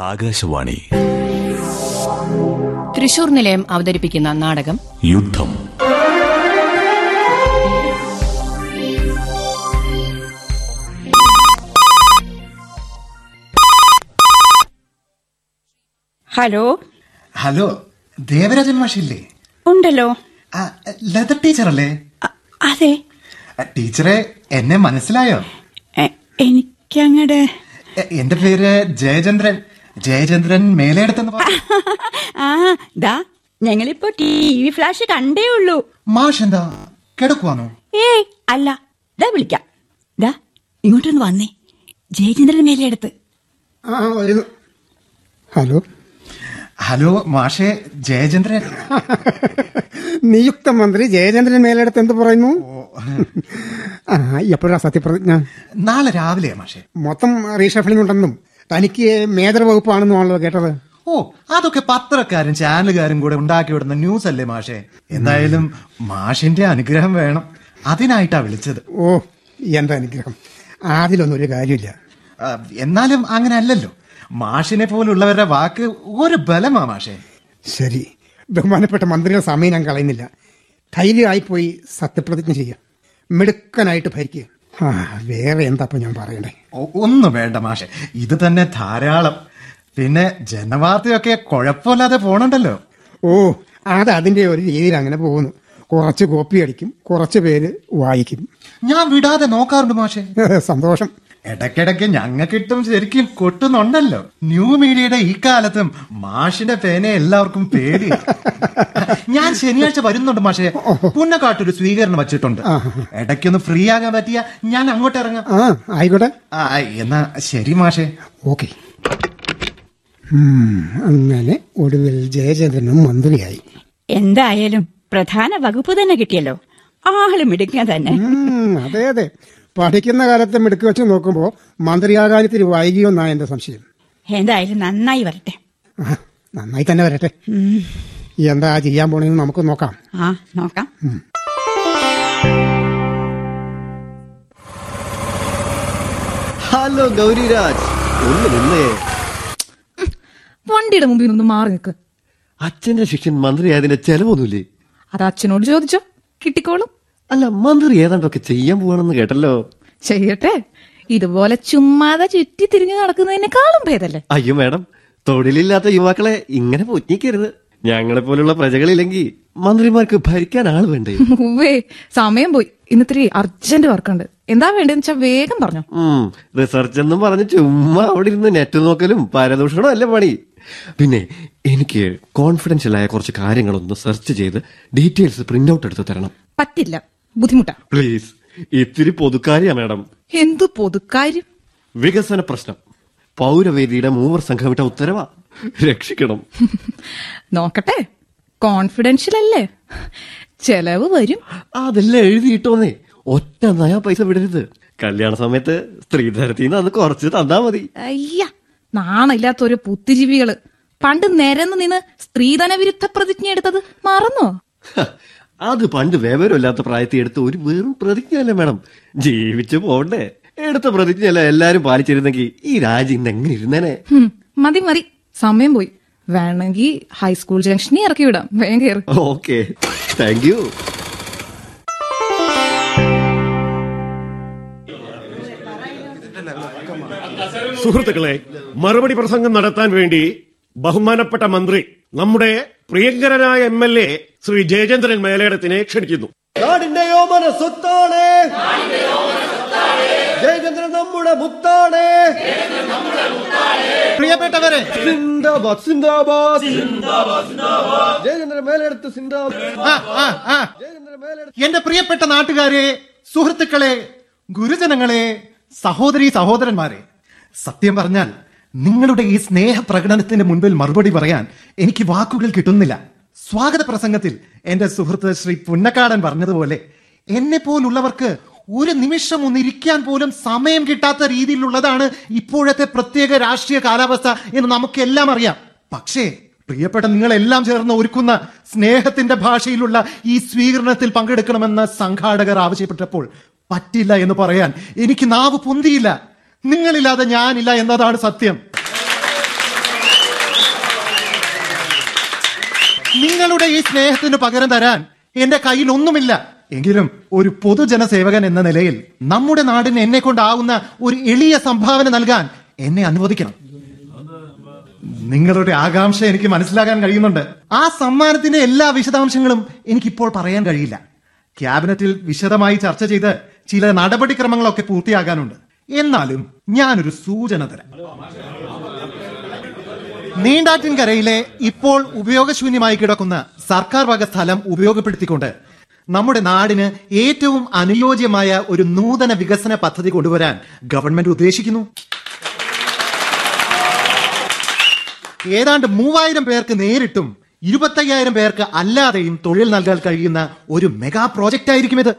ആകാശവാണി. തൃശൂർ നിലയം അവതരിപ്പിക്കുന്ന നാടകം യുദ്ധം. ഹലോ? ഹലോ ദേവരാജൻ മാഷില്ലേ? ഉണ്ടല്ലോ. ആ, ലത ടീച്ചറല്ലേ? അ- അതെ. ആ, ടീച്ചറെ എന്നെ മനസ്സിലായോ? എ- എനിക്കങ്ങട് എ- എന്റെ പേര് ജയചന്ദ്രൻ. ജയചന്ദ്രൻ മേലെടുത്തെന്ന് പറഞ്ഞു ആ ദാ ഞങ്ങളിപ്പോ ടി വി ഫ്ലാഷ് കണ്ടേ ഉള്ളൂ. മാഷ് എന്താ കിടക്കുവാണോ ഏ അല്ല ദാ വിളിക്കാം. ദാ ഇങ്ങോട്ടൊന്ന് വന്നേ. ജയചന്ദ്രൻ മേലെ അടുത്ത് ആ വരുന്നു. ഹലോ? ഹലോ മാഷെ ജയചന്ദ്രൻ. നിയുക്ത മന്ത്രി ജയചന്ദ്രൻ മേലെടുത്ത് എന്ത് പറയുന്നു? ആ എപ്പോഴാ സത്യപ്രതിജ്ഞ? നാളെ രാവിലെയാ മാഷേ. മൊത്തം റീഷഫിളിംഗ് ഉണ്ടെന്നും. തനിക്ക് മേജർ വകുപ്പാണെന്നാണല്ലോ കേട്ടത്. ഓ അതൊക്കെ പത്രക്കാരും ചാനലുകാരും കൂടെ ഉണ്ടാക്കി വിടുന്ന ന്യൂസ് അല്ലേ മാഷെ? എന്തായാലും മാഷിന്റെ അനുഗ്രഹം വേണം. അതിനായിട്ടാ വിളിച്ചത്. ഓ എന്താ അനുഗ്രഹം. അതിലൊന്നും ഒരു കാര്യമില്ല. എന്നാലും അങ്ങനെ അല്ലല്ലോ മാഷിനെ പോലുള്ളവരുടെ വാക്ക് ഒരു ബലമാ മാഷെ. ശരി. ബഹുമാനപ്പെട്ട മന്ത്രിയുടെ സമയം ഞാൻ കളയുന്നില്ല. ധൈര്യമായിപ്പോയി സത്യപ്രതിജ്ഞ ചെയ്യാം. മിടുക്കനായിട്ട് ഭരിക്കുക. വേറെ എന്താ ഞാൻ പറയണ്ടേ ഒന്നും വേണ്ട മാഷെ. ഇത് തന്നെ ധാരാളം. പിന്നെ ജനവാർത്തയൊക്കെ കുഴപ്പമില്ലാതെ പോണണ്ടല്ലോ. ഓ അത് അതിന്റെ ഒരു രീതിയിൽ അങ്ങനെ പോകുന്നു. കുറച്ച് കോപ്പി അടിക്കും കുറച്ച് പേര് വായിക്കും. ഞാൻ വിടാതെ നോക്കാറുണ്ട് മാഷെ. സന്തോഷം. ഇടയ്ക്കിടയ്ക്ക് ഞങ്ങൾക്കിട്ടും ശരിക്കും കൊട്ടുന്നുണ്ടല്ലോ. ന്യൂ മീഡിയയുടെ ഈ കാലത്തും മാഷിന്റെ പേനെ എല്ലാവർക്കും പേടി. ഞാൻ ശനിയാഴ്ച വരുന്നുണ്ട് മാഷെ. പുന്നക്കാട്ടൊരു സ്വീകരണം വച്ചിട്ടുണ്ട്. ഇടയ്ക്കൊന്ന് ഫ്രീ ആകാൻ പറ്റിയ ഞാൻ അങ്ങോട്ട് ഇറങ്ങാം. ആ ആയിക്കോട്ടെ. ആ, എന്നാ ശരി മാഷെ. ഓക്കെ. അങ്ങനെ ഒടുവിൽ ജയചന്ദ്രനും മന്ത്രിയായി. എന്തായാലും പ്രധാന വകുപ്പ് തന്നെ കിട്ടിയല്ലോ. ആൾ മിടുക്കാൻ തന്നെ. അതെ അതെ. പഠിക്കുന്ന കാലത്ത് മിടുക്ക് വെച്ച് നോക്കുമ്പോ മന്ത്രിയാകാൻ ഇത്തിരി വൈകിയൊന്നാ എന്റെ സംശയം. എന്തായാലും നന്നായി വരട്ടെ. നന്നായി തന്നെ വരട്ടെ. എന്താ ചെയ്യാൻ പോണെന്ന് നമുക്ക് നോക്കാം. ആ നോക്കാം. ഹലോ ഗൗരിരാജ്. ഒന്ന് നിന്നേ. വണ്ടിയുടെ മുമ്പിൽ നിന്ന് മാറി നിൽക്ക്. അച്ഛന്റെ ശിഷ്യൻ മന്ത്രിയായതിന്റെ ചെലവൊന്നുമില്ലേ? അത് അച്ഛനോട് ചോദിച്ചോ. കിട്ടിക്കോളും. അല്ല മന്ത്രി ഏതാണ്ടൊക്കെ ചെയ്യാൻ പോവാണെന്ന് കേട്ടല്ലോ. ചെയ്യട്ടെ. ഇതുപോലെ ചുമ്മാതെ ചുറ്റി തിരിഞ്ഞു നടക്കുന്നതിനേക്കാളും ഭേദല്ലേ? അയ്യോ മാഡം. തൊഴിലില്ലാത്ത യുവാക്കളെ ഇങ്ങനെ പൊറ്റിക്കരുത്. ഞങ്ങളെ പോലുള്ള പ്രജകളില്ലെങ്കിൽ മന്ത്രിമാർക്ക് ഭരിക്കാൻ ആൾ വേണ്ടേ? ഉവ്വേ സമയം പോയി. ഇന്നിത്തിരി അർജന്റ് വർക്കുണ്ട്. എന്താ വേണ്ടെന്ന് വെച്ചാ വേഗം പറഞ്ഞു. റിസർച്ച് എന്നും പറഞ്ഞ് ചുമ്മാ അവിടെ ഇരുന്ന് നെറ്റ് നോക്കലും പരദൂഷണവും അല്ല പണി? പിന്നെ എനിക്ക് കോൺഫിഡൻഷ്യൽ ആയ കുറച്ച് കാര്യങ്ങളൊന്ന് സെർച്ച് ചെയ്ത് ഡീറ്റെയിൽസ് പ്രിന്റ് ഔട്ട് എടുത്ത് തരണം. പറ്റില്ല. ബുദ്ധിമുട്ടാ പ്ലീസ് ഇത്തിരി പൊതുക്കാരിയാ മാഡം. എന്തു പൊതുക്കാര്യം? വികസന പ്രശ്നം. പൗരവേദിയുടെ മൂവർ സംഘമിട്ട ഉത്തരവാ. രക്ഷിക്കണം. നോക്കട്ടെ കോൺഫിഡൻഷ്യൽ അല്ലേ? ചെലവ് വരും. അതെല്ലാം എഴുതിയിട്ടോന്നേ. ഒറ്റ നയാ പൈസ വിടരുത്. കല്യാണ സമയത്ത് സ്ത്രീധരത്തിൽ നിന്ന് അത് കുറച്ച് തന്നാ മതി. അയ്യ നാണില്ലാത്തൊരു പുത്തിജീവികൾ പണ്ട് നിരന്ന് നിന്ന് സ്ത്രീധന വിരുദ്ധ പ്രതിജ്ഞ എടുത്തത് മറന്നോ അത് പണ്ട് വിവരമില്ലാത്ത പ്രായത്തിൽ എടുത്ത ഒരു വെറും പ്രതിജ്ഞയല്ല മേഡം? ജീവിച്ചു പോണ്ടേ. എടുത്ത പ്രതിജ്ഞയല്ല എല്ലാരും പാലിച്ചിരുന്നെങ്കിൽ ഈ രാജ്യം ഇന്ന് എങ്ങനെ ഇരുന്നേനെ? മതി മതി. സമയം പോയി. വേണമെങ്കിൽ ഹൈസ്കൂൾ ജംഗ്ഷനിൽ ഇറക്കി വിടാം. വേഗം കയറി. ഓക്കെ. താങ്ക് യു സുഹൃത്തുക്കളെ മറുപടി പ്രസംഗം നടത്താൻ വേണ്ടി ബഹുമാനപ്പെട്ട മന്ത്രി നമ്മുടെ പ്രിയങ്കരനായ M L A Shri Jayachandran മേലേടത്തിനെ ക്ഷണിക്കുന്നു. നാടിന്റെയോ യോമന സ്വത്താണ് ജയചന്ദ്രൻ നമ്മുടെ മുത്താണ്? പ്രിയപ്പെട്ടവരെ സിന്ദാബാദ് സിന്ദാബാദ്. ജയചന്ദ്രൻ മേലെടുത്ത് സിന്ദാബാദ്. ആ, ആ, ആ. എന്റെ പ്രിയപ്പെട്ട നാട്ടുകാരെ സുഹൃത്തുക്കളെ ഗുരുജനങ്ങളെ സഹോദരി സഹോദരന്മാരെ സത്യം പറഞ്ഞാൽ നിങ്ങളുടെ ഈ സ്നേഹ പ്രകടനത്തിന്റെ മുൻപിൽ മറുപടി പറയാൻ എനിക്ക് വാക്കുകൾ കിട്ടുന്നില്ല. സ്വാഗത പ്രസംഗത്തിൽ എന്റെ സുഹൃത്ത് ശ്രീ പുന്നക്കാടൻ പറഞ്ഞതുപോലെ എന്നെ പോലുള്ളവർക്ക് ഒരു നിമിഷം ഒന്നിരിക്കാൻ പോലും സമയം കിട്ടാത്ത രീതിയിലുള്ളതാണ് ഇപ്പോഴത്തെ പ്രത്യേക രാഷ്ട്രീയ കാലാവസ്ഥ എന്ന് നമുക്കെല്ലാം അറിയാം. പക്ഷേ പ്രിയപ്പെട്ട നിങ്ങളെല്ലാം ചേർന്ന് ഒരുക്കുന്ന സ്നേഹത്തിന്റെ ഭാഷയിലുള്ള ഈ സ്വീകരണത്തിൽ പങ്കെടുക്കണമെന്ന് സംഘാടകർ ആവശ്യപ്പെട്ടപ്പോൾ പറ്റില്ല എന്ന് പറയാൻ എനിക്ക് നാവ് പൊന്തിയില്ല. നിങ്ങളില്ലാതെ ഞാനില്ല എന്നതാണ് സത്യം. നിങ്ങളുടെ ഈ സ്നേഹത്തിന് പകരം തരാൻ എന്റെ കയ്യിൽ ഒന്നുമില്ല എങ്കിലും ഒരു പൊതുജനസേവകൻ എന്ന നിലയിൽ നമ്മുടെ നാടിന് എന്നെ കൊണ്ടാവുന്ന ഒരു എളിയ സംഭാവന നൽകാൻ എന്നെ അനുവദിക്കണം. നിങ്ങളുടെ ആകാംക്ഷ എനിക്ക് മനസ്സിലാക്കാൻ കഴിയുന്നുണ്ട്. ആ സമ്മാനത്തിന്റെ എല്ലാ വിശദാംശങ്ങളും എനിക്കിപ്പോൾ പറയാൻ കഴിയില്ല. ക്യാബിനറ്റിൽ വിശദമായി ചർച്ച ചെയ്ത് ചില നടപടിക്രമങ്ങളൊക്കെ പൂർത്തിയാകാനുണ്ട്. എന്നാലും ഞാനൊരു സൂചന തരാം. നീണ്ടാറ്റിൻകരയിലെ ഇപ്പോൾ ഉപയോഗശൂന്യമായി കിടക്കുന്ന സർക്കാർ വക സ്ഥലം ഉപയോഗപ്പെടുത്തിക്കൊണ്ട് നമ്മുടെ നാടിന് ഏറ്റവും അനുയോജ്യമായ ഒരു നൂതന വികസന പദ്ധതി കൊണ്ടുവരാൻ ഗവൺമെന്റ് ഉദ്ദേശിക്കുന്നു. ഏതാണ്ട് മൂവായിരം പേർക്ക് നേരിട്ടും ഇരുപത്തയ്യായിരം പേർക്ക് അല്ലാതെയും തൊഴിൽ നൽകാൻ കഴിയുന്ന ഒരു മെഗാ പ്രോജക്റ്റ് ആയിരിക്കും ഇത്.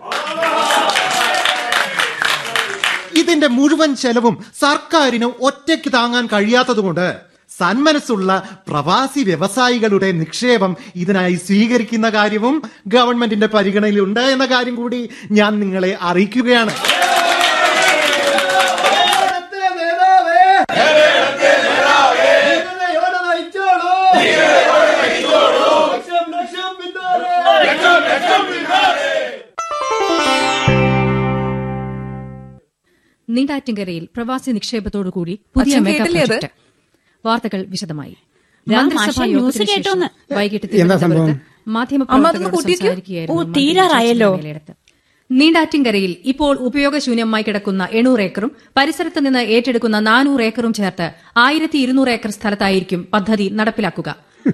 ഇതിന്റെ മുഴുവൻ ചെലവും സർക്കാരിന് ഒറ്റയ്ക്ക് താങ്ങാൻ കഴിയാത്തതുകൊണ്ട് സന്മനസ്സുള്ള പ്രവാസി വ്യവസായികളുടെ നിക്ഷേപം ഇതിനായി സ്വീകരിക്കുന്ന കാര്യവും ഗവൺമെന്റിന്റെ പരിഗണനയിലുണ്ട് എന്ന കാര്യം കൂടി ഞാൻ നിങ്ങളെ അറിയിക്കുകയാണ്. നീണ്ടാറ്റിൻകരയിൽ പ്രവാസി നിക്ഷേപത്തോടുകൂടി പുതിയ മെഗാ പ്രോജക്ട് വാർത്തകൾ വിശദമായി. വൈകിട്ട് തീരാറായല്ലോ. നീണ്ടാറ്റിൻകരയിൽ ഇപ്പോൾ ഉപയോഗശൂന്യമായി കിടക്കുന്ന എണ്ണൂറ് ഏക്കറും പരിസരത്ത് നിന്ന് ഏറ്റെടുക്കുന്ന നാനൂറ് ഏക്കറും ചേർത്ത് ആയിരത്തി ഇരുന്നൂറ് ഏക്കർ സ്ഥലത്തായിരിക്കും പദ്ധതി നടപ്പിലാക്കുക.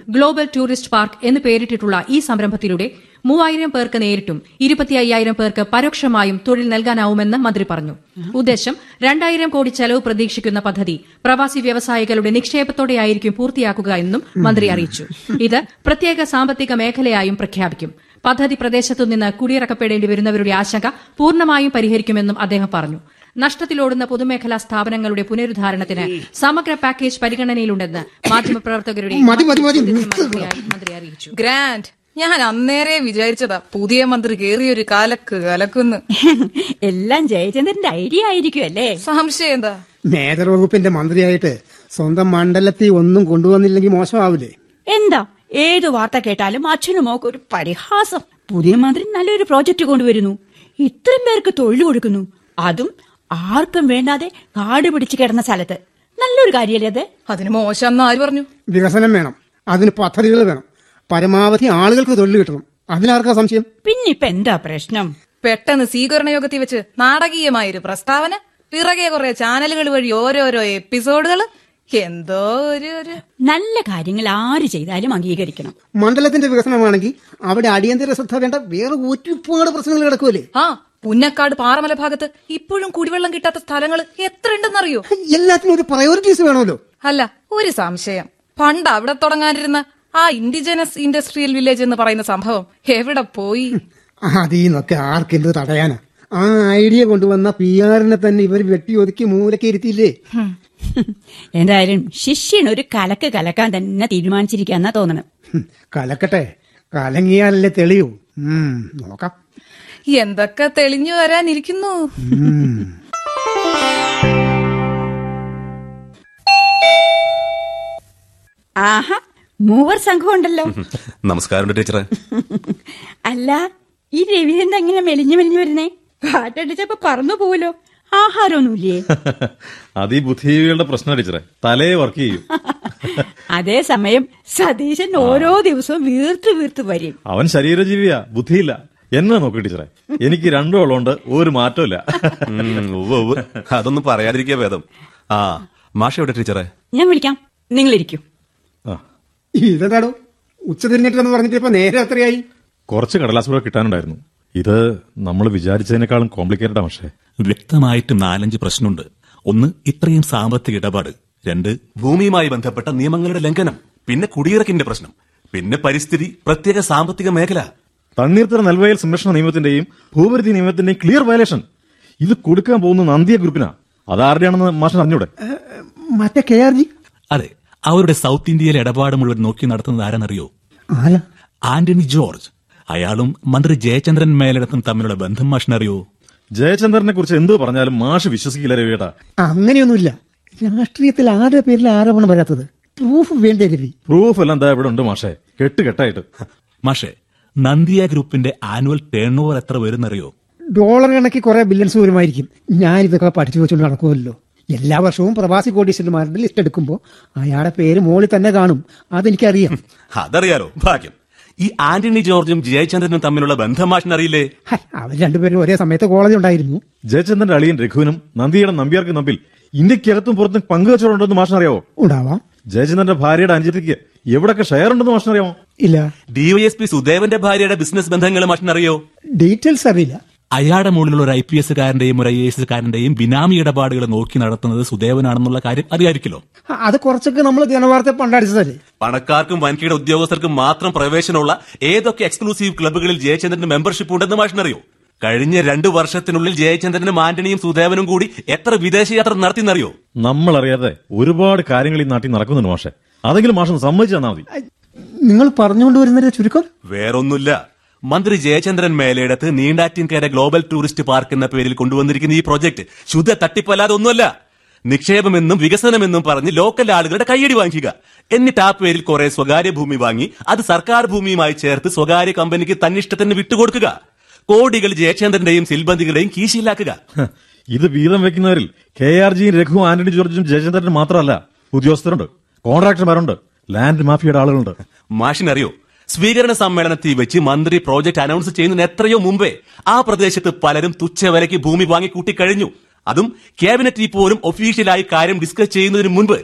ഗ്ലോബൽ ടൂറിസ്റ്റ് പാർക്ക് എന്ന് പേരിട്ടിട്ടുള്ള ഈ സംരംഭത്തിലൂടെ മൂവായിരം പേർക്ക് നേരിട്ടും ഇരുപത്തി അയ്യായിരം പേർക്ക് പരോക്ഷമായും തൊഴിൽ നൽകാനാവുമെന്ന് മന്ത്രി പറഞ്ഞു. ഉദ്ദേശം രണ്ടായിരം കോടി ചെലവ് പ്രതീക്ഷിക്കുന്ന പദ്ധതി പ്രവാസി വ്യവസായികളുടെ നിക്ഷേപത്തോടെയായിരിക്കും പൂർത്തിയാക്കുക എന്നും മന്ത്രി അറിയിച്ചു. ഇത് പ്രത്യേക സാമ്പത്തിക മേഖലയായും പ്രഖ്യാപിക്കും. പദ്ധതി പ്രദേശത്തുനിന്ന് കുടിയിറക്കപ്പെടേണ്ടി വരുന്നവരുടെ ആശങ്ക പൂർണമായും പരിഹരിക്കുമെന്നും അദ്ദേഹം പറഞ്ഞു. നഷ്ടത്തിലോടുന്ന പൊതുമേഖലാ സ്ഥാപനങ്ങളുടെ പുനരുദ്ധാരണത്തിന് സമഗ്ര പാക്കേജ് പരിഗണനയിലുണ്ടെന്ന് മാധ്യമപ്രവർത്തകരുടെ മന്ത്രി അറിയിച്ചു. ഗ്രാൻഡ് ഞാൻ അന്നേരെ വിചാരിച്ചതാ പുതിയ മന്ത്രി കേറിയൊരു കാലക്ക് കലക്കുന്ന്. എല്ലാം ജയചന്ദ്രന്റെ ഐഡിയ ആയിരിക്കും അല്ലേ? സംശയം എന്താ? മേജർ വകുപ്പിന്റെ മന്ത്രിയായിട്ട് സ്വന്തം മണ്ഡലത്തിൽ ഒന്നും കൊണ്ടുവന്നില്ലെങ്കിൽ മോശമാവില്ലേ? എന്താ? ഏത് വാർത്ത കേട്ടാലും അച്ഛനും മോക്ക് ഒരു പരിഹാസം. പുതിയ മന്ത്രി നല്ലൊരു പ്രോജക്റ്റ് കൊണ്ടുവരുന്നു. ഇത്രയും പേർക്ക് തൊഴിൽ കൊടുക്കുന്നു. അതും ആർക്കും വേണ്ടാതെ കാട് പിടിച്ചു കിടന്ന സ്ഥലത്ത്. നല്ലൊരു കാര്യമല്ലേ അത്? അതിന് മോശം ആര് പറഞ്ഞു? വികസനം വേണം. അതിന് പദ്ധതികൾ വേണം. പരമാവധി ആളുകൾക്ക് തൊഴിൽ കിട്ടണം. അതിനാർക്കാ സംശയം? പിന്നെ ഇപ്പൊ എന്താ പ്രശ്നം? പെട്ടെന്ന് സ്വീകരണ യോഗത്തിൽ വെച്ച് നാടകീയമായൊരു പ്രസ്താവന പിറകെ കുറെ ചാനലുകൾ വഴി ഓരോരോ എപ്പിസോഡുകൾ എന്തോ ഒരു ഒരു നല്ല കാര്യങ്ങൾ ആര് ചെയ്താലും അംഗീകരിക്കണം. മണ്ഡലത്തിന്റെ വികസനമാണെങ്കിൽ അവിടെ അടിയന്തര ശ്രദ്ധ വേണ്ട വേറെ ഒരുപാട് പ്രശ്നങ്ങൾ കിടക്കുമല്ലേ ആ പുന്നക്കാട് പാറമല ഭാഗത്ത് ഇപ്പോഴും കുടിവെള്ളം കിട്ടാത്ത സ്ഥലങ്ങൾ എത്ര ഉണ്ടെന്നറിയോ എല്ലാത്തിനും ഒരു പ്രയോറിറ്റീസ് വേണമല്ലോ. അല്ല ഒരു സംശയം. പണ്ട് അവിടെ തുടങ്ങാനിരുന്ന ആ ഇൻഡിജനസ് ഇൻഡസ്ട്രിയൽ വില്ലേജ് എന്ന് പറയുന്ന സംഭവം എവിടെ പോയി? അതീന്നൊക്കെ ആർക്കെന്ത് തടയാനാ? ആ ഐഡിയ കൊണ്ടുവന്ന പി ആറിനെ തന്നെ ഇവർ വെട്ടി ഒതുക്കി മൂലക്ക് ഇരുത്തിയില്ലേ? എന്തായാലും ശിഷ്യൻ ഒരു കലക്ക് കലക്കാൻ തന്നെ തീരുമാനിച്ചിരിക്കാന്നാ തോന്നണം. കലക്കട്ടെ. കലങ്ങിയാലല്ലേ തെളിയൂ. നോക്കാം. എന്തൊക്കെ തെളിഞ്ഞു വരാനിരിക്കുന്നു. ആഹാ മൂവർ സംഘം ഉണ്ടല്ലോ നമസ്കാരം ടീച്ചറെ. അല്ല ഈ രവിചന്ദ്രൻ എങ്ങനെ മെലിഞ്ഞു മെലിഞ്ഞു വരുന്നേ? കാറ്റടിച്ചപ്പോ പറന്നു പോവല്ലോ ആഹാരമൊന്നുമില്ലേ? അത് ഈ ബുദ്ധിജീവികളുടെ പ്രശ്നം ടീച്ചറെ? തലേ വർക്ക് ചെയ്യും. അതേസമയം സതീശൻ ഓരോ ദിവസവും വീർത്ത് വീർത്ത് വരും. അവൻ ശരീരജീവിയാ ബുദ്ധിയില്ല. എന്നെ നോക്കി ടീച്ചറെ എനിക്ക് രണ്ടു ഉള്ളതുകൊണ്ട് ഒരു മാറ്റമില്ല അതൊന്നും പറയാതിരിക്കുക ഭേദം. ആ മാഷ എവിടെ ടീച്ചറെ? ഞാൻ വിളിക്കാം. നിങ്ങൾ ആ, ഇതെന്താടോ? ഉച്ച തിരിഞ്ഞിട്ടെന്ന് പറഞ്ഞിട്ട് ഇപ്പൊ നേരെ അത്രയായി കുറച്ച് കടലാസ് കൂടെ കിട്ടാനുണ്ടായിരുന്നു. ഇത് നമ്മൾ വിചാരിച്ചതിനേക്കാളും കോംപ്ലിക്കേറ്റഡാ പക്ഷേ. വ്യക്തമായിട്ടും നാലഞ്ച് പ്രശ്നമുണ്ട്. ഒന്ന് ഇത്രയും സാമ്പത്തിക ഇടപാട്. രണ്ട് ഭൂമിയുമായി ബന്ധപ്പെട്ട നിയമങ്ങളുടെ ലംഘനം. പിന്നെ കുടിയിറക്കിന്റെ പ്രശ്നം. പിന്നെ പരിസ്ഥിതി പ്രത്യേക സാമ്പത്തിക മേഖല. തണ്ണീർത്തറ നെൽവയൽ സംരക്ഷണ നിയമത്തിന്റെയും ഭൂപരിധി നിയമത്തിന്റെയും ക്ലിയർ വയലേഷൻ ഇത് കൊടുക്കാൻ പോകുന്ന നന്ദിയ ഗ്രൂപ്പിനാ അതാരുടെയാണെന്ന് മാഷൻ അറിഞ്ഞൂടെ? മറ്റേ കെ ആർ ജി? അതെ അവരുടെ സൗത്ത് ഇന്ത്യയിലെ ഇടപാട് മുഴുവൻ നോക്കി നടത്തുന്നത് ആരാന്നറിയോ ആരാ? ആന്റണി ജോർജ്. അയാളും മന്ത്രി ജയചന്ദ്രൻ മേലിടത്തും തമ്മിലുള്ള ബന്ധം മാഷിനറിയോ? ജയചന്ദ്രനെ കുറിച്ച് എന്ത് പറഞ്ഞാലും മാഷ് വിശ്വസിക്കില്ല രവിയേട്ടാ അങ്ങനെയൊന്നുമില്ല. രാഷ്ട്രീയത്തിൽ ആരുടെ പേരിൽ ആരോപണം വരാത്തത്? പ്രൂഫ് വേണ്ടേ രവി? പ്രൂഫ് എല്ലാം എന്താ ഇവിടെ ഉണ്ട് മാഷേ. കെട്ട് കെട്ടായിട്ട്. മാഷേ നന്ദിയ ഗ്രൂപ്പിന്റെ ആനുവൽ ടേൺ ഓവർ എത്ര വരുന്നറിയോ ഡോളർ കണക്കി കുറെ ബില്യൺസ് വരുമായിരിക്കും. ഞാൻ ഇതൊക്കെ പഠിച്ചു വെച്ചുകൊണ്ട് നടക്കുമല്ലോ എല്ലാ വർഷവും പ്രവാസി കോടീശ്വരന്മാരുടെ ലിസ്റ്റ് എടുക്കുമ്പോൾ അയാളുടെ പേര് മോളിൽ തന്നെ കാണും. അതെനിക്കറിയാം. അതറിയാലോ ഭാഗ്യം. ഈ ആന്റണി ജോർജും ജയചന്ദ്രനും തമ്മിലുള്ള ബന്ധം മാഷിനറിയില്ലേ? അവർ രണ്ടുപേരും ഒരേ സമയത്ത് കോളേജ് ഉണ്ടായിരുന്നു. ജയചന്ദ്രന്റെ അളിയൻ രഘുവിനും നന്ദിയുടെ നമ്പ്യാർക്കും തമ്മിൽ ഇന്ത്യക്കകത്തും പുറത്തും പങ്കുവച്ചോടുണ്ടെന്ന് മാഷിനറിയാവോ? ഉണ്ടാവാം. ജയചന്ദ്രന്റെ ഭാര്യയുടെ അനുജത്തിക്ക് എവിടൊക്കെ ഷെയർ ഉണ്ടെന്ന് മാഷിനറിയാമോ? ഇല്ല. ഡിവൈഎസ്പി സുദേവന്റെ ഭാര്യയുടെ ബിസിനസ് ബന്ധങ്ങൾ മാഷിനറിയോ? ഡീറ്റെയിൽസ് അറിയില്ല. അയാളുടെ മുകളിലുള്ള ഒരു ഐ പി എസുകാരന്റെയും ഒരു ഐ എസ് കാരന്റെയും ബിനാമി ഇടപാടുകൾ നോക്കി നടത്തുന്നത് സുദേവനാണെന്നുള്ള കാര്യം അറിയായിരിക്കല്ലോ അത് കുറച്ചൊക്കെ നമ്മൾ ജനവാർത്ത പണ്ടടിച്ചതല്ലേ? പണക്കാർക്കും വൻകിട ഉദ്യോഗസ്ഥർക്കും മാത്രം പ്രവേശനമുള്ള ഏതൊക്കെ എക്സ്ക്ലൂസീവ് ക്ലബ്ബുകളിൽ ജയചന്ദ്രന് മെമ്പർഷിപ്പ് ഉണ്ടെന്ന് മാഷിനറിയോ? കഴിഞ്ഞ രണ്ടു വർഷത്തിനുള്ളിൽ ജയചന്ദ്രനും ആന്റണിയും സുദേവനും കൂടി എത്ര വിദേശയാത്ര നടത്തിയെന്നറിയോ? നമ്മൾ അറിയാതെ ഒരുപാട് കാര്യങ്ങൾ ഈ നാട്ടിൽ നടക്കുന്നുണ്ട് മാഷെ. അതെങ്കിലും മാഷം സമ്മതിച്ചു തന്നാൽ മതി. നിങ്ങൾ പറഞ്ഞുകൊണ്ട് വരുന്നതിന്റെ ചുരുക്കം? വേറൊന്നുമില്ല. മന്ത്രി Jayachandran Meledath Neendattinkara global tourist park എന്ന പേരിൽ കൊണ്ടുവന്നിരിക്കുന്ന ഈ പ്രോജക്ട് ശുദ്ധ തട്ടിപ്പല്ലാതെ ഒന്നുമല്ല. നിക്ഷേപമെന്നും വികസനമെന്നും പറഞ്ഞ് ലോക്കൽ ആളുകളുടെ കൈയടി വാങ്ങിക്കുക. എന്നിട്ട് ആ പേരിൽ കുറെ സ്വകാര്യ ഭൂമി വാങ്ങി അത് സർക്കാർ ഭൂമിയുമായി ചേർത്ത് സ്വകാര്യ കമ്പനിക്ക് തന്നിഷ്ടത്തിന് വിട്ടുകൊടുക്കുക. കോടികൾ ജയചന്ദ്രന്റെയും സിൽബന്തികളുടെയും കീശയിലാക്കുക. ഇത് വീതം വെക്കുന്നവരിൽ കെ ആർ ജിയും രഘു ആന്റണി ജോർജും ജയചന്ദ്രനും മാത്രമല്ല. ഉദ്യോഗസ്ഥരുണ്ട് കോൺട്രാക്ടർമാരുണ്ട് ലാൻഡ് മാഫിയയുടെ ആളുകളുണ്ട്. മാഷിനറിയോ സ്വീകരണ സമ്മേളനത്തിൽ വെച്ച് മന്ത്രി പ്രോജക്ട് അനൗൺസ് ചെയ്യുന്നതിന് എത്രയോ മുമ്പേ ആ പ്രദേശത്ത് പലരും തുച്ഛവിലയ്ക്ക് ഭൂമി വാങ്ങി കൂട്ടിക്കഴിഞ്ഞു അതും ക്യാബിനറ്റിൽ പോലും ഒഫീഷ്യലായി കാര്യം ഡിസ്കസ് ചെയ്യുന്നതിന് മുൻപ്.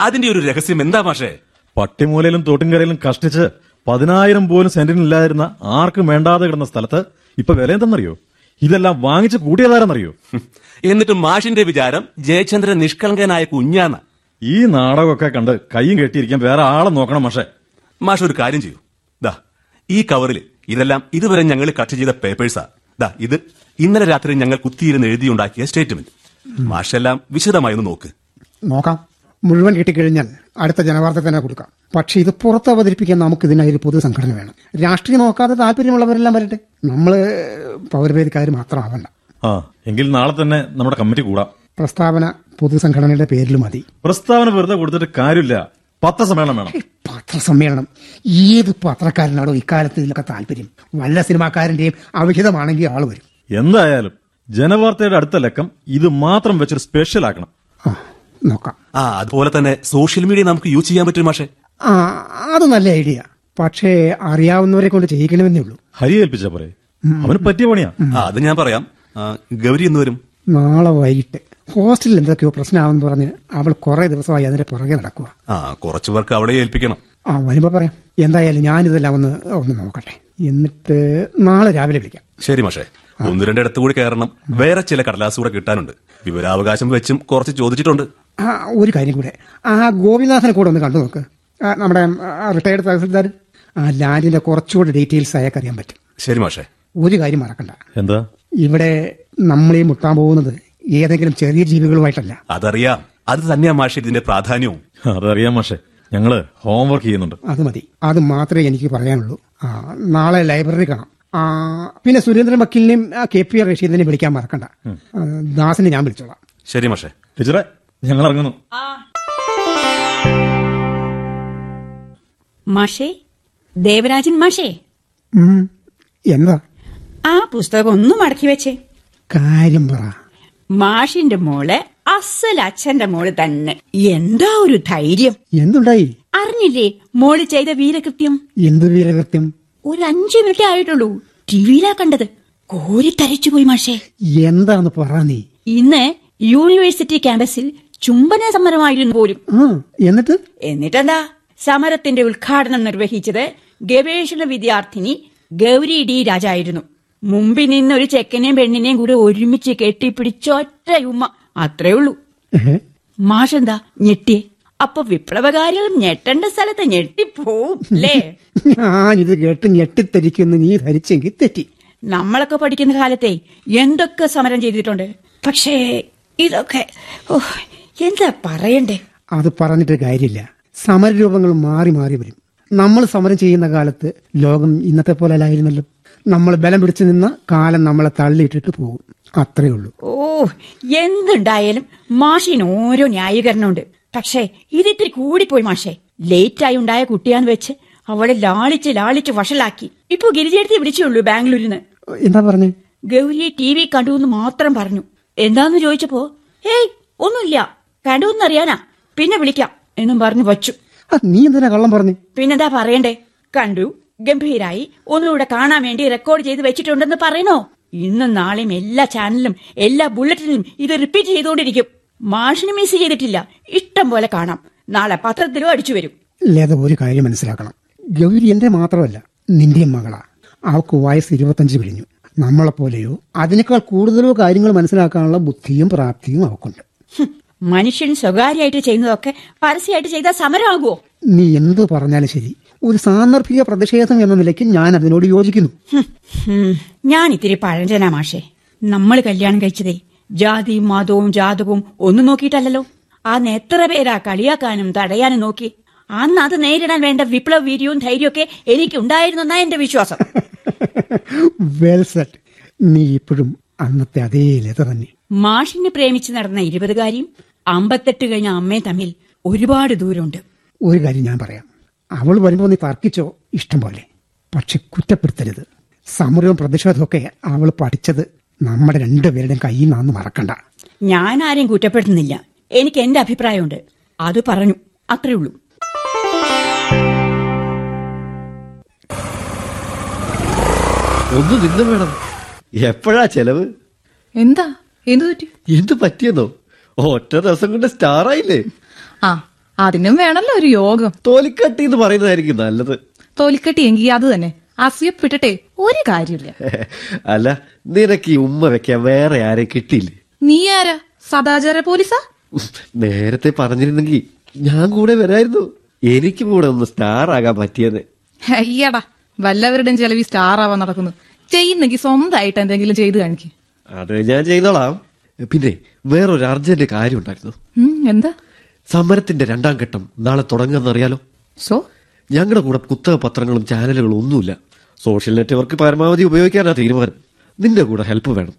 അതിന്റെ ഒരു രഹസ്യം എന്താ പക്ഷേ പട്ടിമൂലയിലും തോട്ടിൻകരയിലും കഷ്ടിച്ച് പതിനായിരം പോലും സെന്റിനില്ലായിരുന്ന ആർക്കും വേണ്ടാതെ കിടന്ന സ്ഥലത്ത് ഇപ്പൊ വില എന്തെന്നറിയോ? ഇതെല്ലാം വാങ്ങിച്ച് കൂട്ടിയതാരെന്നറിയോ? എന്നിട്ട് മാഷിന്റെ വിചാരം ജയചന്ദ്രൻ നിഷ്കളങ്കനായ കുഞ്ഞാന്ന. ഈ നാടകമൊക്കെ കണ്ട് കൈയും കെട്ടിയിരിക്കാൻ വേറെ ആളെ നോക്കണം മാഷേ. മാഷ് ഒരു കാര്യം ചെയ്യൂ. ഈ കവറിൽ ഇതെല്ലാം ഇതുവരെ ഞങ്ങൾ കട്ട് ചെയ്ത പേപ്പേഴ്സാ ദാ ഇത് ഇന്നലെ രാത്രി ഞങ്ങൾ കുത്തിയിരുന്ന് എഴുതിയുണ്ടാക്കിയ സ്റ്റേറ്റ്മെന്റ് മാഷെല്ലാം വിശദമായി ഒന്ന് നോക്ക്. നോക്കാം. മുഴുവൻ കിട്ടിക്കഴിഞ്ഞാൽ അടുത്ത ജനവാർത്ത തന്നെ കൊടുക്കാം. പക്ഷെ ഇത് പുറത്ത് അവതരിപ്പിക്കാൻ നമുക്ക് ഇതിനായി ഒരു പൊതു സംഘടന വേണം. രാഷ്ട്രീയം നോക്കാതെ താല്പര്യമുള്ളവരെല്ലാം വരട്ടെ. നമ്മൾ പൗരവേദിക്കാർ മാത്രമാവണ്ട ആ എങ്കിൽ നാളെ തന്നെ നമ്മുടെ കമ്മിറ്റി കൂടാം. പ്രസ്താവന പൊതുസംഘടനയുടെ പേരിൽ മതി. പ്രസ്താവന വെറുതെ കൊടുത്തിട്ട് കാര്യമില്ല. പത്രസമ്മേളനം വേണം. പത്രസമ്മേളനം. ഏത് പത്രക്കാരനാണോ ഇക്കാലത്ത് ഇതിലൊക്കെ താല്പര്യം? വല്ല സിനിമാക്കാരന്റെയും അവിഹിതമാണെങ്കിൽ ആൾ വരും. എന്തായാലും ജനവാർത്തയുടെ അടുത്ത ലക്കം ഇത് മാത്രം വെച്ചൊരു സ്പെഷ്യൽ ആക്കണം. നോക്കാം. ആ അതുപോലെ തന്നെ സോഷ്യൽ മീഡിയ നമുക്ക് യൂസ് ചെയ്യാൻ പറ്റും മാഷെ. ആ അത് നല്ല ഐഡിയ പക്ഷേ അറിയാവുന്നവരെ കൊണ്ട് ചെയ്യിക്കണമെന്നേ ഉള്ളൂ. ഹരി ഏൽപ്പിച്ചാ പോരെ? അവന് പറ്റിയ പണിയാ. അത് ഞാൻ പറയാം. ഗൗരി എന്ന് വരും. നാളെ വൈകിട്ട്. ഹോസ്റ്റലിൽ എന്തൊക്കെയോ പ്രശ്നമാവെന്ന് പറഞ്ഞ് അവൾ കുറെ ദിവസമായി അതിന്റെ പുറകെ നടക്കുക ആ കുറച്ചു പേർക്ക് അവിടെ ഏൽപ്പിക്കണം. ആ വരുമ്പോ പറയാം. എന്തായാലും ഞാനിതെല്ലാം ഒന്ന് ഒന്ന് നോക്കട്ടെ. എന്നിട്ട് നാളെ രാവിലെ വിളിക്കാം. ശരി മാഷേ. ഒന്ന് രണ്ടിടത്ത് കൂടി കയറണം. വേറെ ചില കടലാസ് കൂടെ കിട്ടാനുണ്ട്. വിവരാവകാശം വെച്ചും കുറച്ച് ചോദിച്ചിട്ടുണ്ട്. ആ ഒരു കാര്യം കൂടെ. ആ ഗോപിനാഥനെ കൂടെ ഒന്ന് കണ്ടു നോക്ക്. നമ്മുടെ റിട്ടയർഡ് തഹസിൽദാർ. ആ ലാൻഡിന്റെ കുറച്ചുകൂടെ ഡീറ്റെയിൽസ് അയാൾക്ക് അറിയാൻ പറ്റും. ശരി മാഷെ. ഒരു കാര്യം മറക്കണ്ട. എന്താ? ഇവിടെ നമ്മളീ മുട്ടാൻ പോകുന്നത് ഏതെങ്കിലും ചെറിയ ജീവികളുമായിട്ടല്ല. അതറിയാം. അത് തന്നെയാ മാഷെ ഇതിന്റെ പ്രാധാന്യവും. അതറിയാം മാഷെ. ഞങ്ങൾ ഹോംവർക്ക് ചെയ്യുന്നുണ്ട്. അത് മതി. അത് മാത്രമേ എനിക്ക് പറയാനുള്ളൂ. ആ നാളെ ലൈബ്രറി കാണാം. ആ പിന്നെ സുരേന്ദ്രൻ വക്കീലിനെയും ആ, കെ പി ആർ റഷീദിനെയും വിളിക്കാൻ മറക്കണ്ട. ദാസിനെ ഞാൻ വിളിച്ചോളാം. ശരി മാഷെ. ടീച്ചറെ ഞങ്ങൾ ഇറങ്ങുന്നു മാഷേ ദേവരാജൻ മാഷേ. എന്താ? ആ പുസ്തകം ഒന്നും മടക്കി വെച്ചേ. കാര്യം പറ. മാഷിന്റെ മോൾ അസൽ അച്ഛന്റെ മോൾ തന്നെ. എന്താ ഒരു ധൈര്യം? എന്തുണ്ടായി? അറിഞ്ഞില്ലേ മോൾ ചെയ്ത വീരകൃത്യം? എന്ത് വീരകൃത്യം? ഒരു അഞ്ചു മിനിറ്റ് ആയിട്ടുള്ളൂ. ടിവിയിലാ കണ്ടത്. കോരി തരിച്ചു പോയി മാഷേ. എന്താന്ന് പറ നീ. ഇന്ന് യൂണിവേഴ്സിറ്റി ക്യാമ്പസിൽ ചുംബന സമരമായിരുന്നു പോലും. എന്നിട്ട്? എന്നിട്ടെന്താ? സമരത്തിന്റെ ഉദ്ഘാടനം നിർവഹിച്ചത് ഗവേഷണ വിദ്യാർത്ഥിനി ഗൗരി ഡി രാജായിരുന്നു. മുമ്പിൽ നിന്ന് ഒരു ചെക്കനെയും പെണ്ണിനെയും കൂടി ഒരുമിച്ച് കെട്ടിപ്പിടിച്ച ഒറ്റ ഉമ്മ അത്രേ ഉള്ളൂ. മാഷെന്താ? ഞെട്ടിയെ അപ്പൊ വിപ്ലവകാരികൾ ഞെട്ടേണ്ട സ്ഥലത്ത് ഞെട്ടിപ്പോവും അല്ലേ? ഞാനിത് കേട്ട് ഞെട്ടിത്തരിക്കുന്നു. നീ ധരിച്ചെങ്കിൽ തെറ്റി. നമ്മളൊക്കെ പഠിക്കുന്ന കാലത്തെ എന്തൊക്കെ സമരം ചെയ്തിട്ടുണ്ട്. പക്ഷേ ഇതൊക്കെ എന്താ പറയണ്ടേ? അത് പറഞ്ഞിട്ട് കാര്യമില്ല. സമരരൂപങ്ങൾ മാറി മാറി വരും. നമ്മൾ സമരം ചെയ്യുന്ന കാലത്ത് ലോകം ഇന്നത്തെ പോലെ അല്ലായിരുന്നല്ലോ. നമ്മൾ ബലം പിടിച്ചു നിന്ന കാലം നമ്മളെ തള്ളിയിട്ടിട്ട് പോകും. അത്രേ ഉള്ളൂ. ഓ എന്തുണ്ടായാലും മാഷിന് ഓരോ ന്യായീകരണമുണ്ട്. പക്ഷേ ഇതിത്തിരി കൂടിപ്പോയി മാഷേ. ലേറ്റായി ഉണ്ടായ കുട്ടിയാന്ന് വെച്ച് അവളെ ലാളിച്ച് ലാളിച്ച് വഷളാക്കി. ഇപ്പൊ ഗിരിജയെടുത്ത് വിളിച്ചുള്ളൂ ബാംഗ്ലൂരിന്ന്. എന്താ പറഞ്ഞു? ഗൗരിയെ ടി വി കണ്ടു എന്ന് മാത്രം പറഞ്ഞു. എന്താന്ന് ചോദിച്ചപ്പോ ഏയ് ഒന്നുമില്ല. കണ്ടു എന്നറിയാനാ പിന്നെ വിളിക്കാം എന്നും പറഞ്ഞു വച്ചു. നീ എന്തിനാ കള്ളം പറഞ്ഞു? പിന്നെന്താ പറയണ്ടേ? കണ്ടു. ഗംഭീരായി. ഒന്നുകൂടെ കാണാൻ വേണ്ടി റെക്കോർഡ് ചെയ്ത് വെച്ചിട്ടുണ്ടെന്ന് പറയണോ ഇന്നും നാളെയും എല്ലാ ചാനലിലും എല്ലാ ബുള്ളറ്റിനും ഇത് റിപ്പീറ്റ് ചെയ്തുകൊണ്ടിരിക്കും. മാഷിന് മിസ് ചെയ്തിട്ടില്ല. ഇഷ്ടം പോലെ കാണാം. നാളെ പത്രത്തിലും അടിച്ചു വരും. ലത ഒരു കാര്യം മനസ്സിലാക്കണം. ഗൗരി എന്റെ മാത്രമല്ല നിന്റെ മകളാ. അവൾക്ക് വയസ്സ് ഇരുപത്തഞ്ച് നമ്മളെ നമ്മളെപ്പോലെയോ അതിനേക്കാൾ കൂടുതലോ കാര്യങ്ങൾ മനസ്സിലാക്കാനുള്ള ബുദ്ധിയും പ്രാപ്തിയും അവൾക്കുണ്ട് മനുഷ്യൻ സ്വകാര്യമായിട്ട് ചെയ്യുന്നതൊക്കെ പരസ്യമായിട്ട് ചെയ്താൽ സമരമാകുമോ നീ എന്ത് പറഞ്ഞാലും ശരി. ഒരു സാന്ദർഭിക പ്രതിഷേധം എന്ന നിലയ്ക്ക് ഞാൻ അതിനോട് യോജിക്കുന്നു. ഞാൻ ഇത്തിരി പഴഞ്ചനാ മാഷേ. നമ്മൾ കല്യാണം കഴിച്ചതേ ജാതിയും മതവും ജാതകവും ഒന്നും നോക്കിയിട്ടല്ലോ അന്ന് എത്ര പേരാ കളിയാക്കാനും തടയാനും നോക്കി. അന്ന് അത് നേരിടാൻ വേണ്ട വിപ്ലവ വീര്യവും ധൈര്യമൊക്കെ എനിക്കുണ്ടായിരുന്നെന്നാ എന്റെ വിശ്വാസം. വെൽ സെറ്റ് നീ ഇപ്പോഴും അന്നത്തെ അതേ ലത തന്നെ. മാഷിനെ പ്രേമിച്ച് നടന്ന ഇരുപതുകാരിയും അമ്പത്തെട്ട് കഴിഞ്ഞ അമ്മയും തമ്മിൽ ഒരുപാട് ദൂരമുണ്ട്. ഒരു കാര്യം ഞാൻ പറയാം. അവൾ വരുമ്പോൾ നീ തർക്കിച്ചോ? ഇഷ്ടം പോലെ. പക്ഷെ കുറ്റപ്പെടുത്തരുത്. സമരവും പ്രതിഷേധമൊക്കെ അവൾ പഠിച്ചത് നമ്മുടെ രണ്ടുപേരുടെയും കയ്യിൽ നിന്നാന്ന് മറക്കണ്ട. ഞാൻ ആരെയും കുറ്റപ്പെടുത്തുന്നില്ല. എനിക്ക് എന്റെ അഭിപ്രായമുണ്ട്. അത് പറഞ്ഞു. അത്രേ ഉള്ളൂ. ഒന്ന് വേണം. എപ്പോഴാ ചെലവ്? എന്താ? എന്ത് പറ്റി? എന്ത് പറ്റിയെന്നോ? ഒറ്റ ദിവസം കൊണ്ട് സ്റ്റാർ ആയില്ലേ ആ അതിനും വേണല്ലോ ഒരു യോഗം. തോലിക്കട്ടി എന്ന് പറയുന്നതായിരിക്കും നല്ലത്. തോലിക്കട്ടി എങ്കിൽ അത് തന്നെ. അസൂയപ്പെട്ടിട്ടെ ഒരു കാര്യമില്ല. അല്ല നിനക്ക് ഈ ഉമ്മ വെക്കാൻ വേറെ ആരെ കിട്ടിയില്ലേ? നീ ആരാ? സദാചാര പോലീസാ? നേരത്തെ പറഞ്ഞിരുന്നെങ്കിൽ ഞാൻ കൂടെ വരായിരുന്നു. എനിക്കും കൂടെ ഒന്ന് സ്റ്റാർ ആകാൻ പറ്റിയത് അയ്യടാ വല്ലവരുടെയും ചെലവ് സ്റ്റാർ ആവാൻ നടക്കുന്നു. ചെയ്യുന്നെങ്കിൽ സ്വന്തമായിട്ട് എന്തെങ്കിലും ചെയ്തു കാണിക്കും. അത് ഞാൻ ചെയ്തോളാം. പിന്നെ വേറൊരു അർജന്റ് കാര്യം ഉണ്ടായിരുന്നു. എന്താ? സമരത്തിന്റെ രണ്ടാം ഘട്ടം നാളെ തുടങ്ങുന്നറിയാലോ സോ ഞങ്ങളുടെ കൂടെ പുസ്തക പത്രങ്ങളും ചാനലുകളും ഒന്നുമില്ല. സോഷ്യൽ നെറ്റ്വർക്ക് പരമാവധി ഉപയോഗിക്കാനാ തീരുമാനം. നിന്റെ കൂടെ ഹെൽപ്പ് വേണം.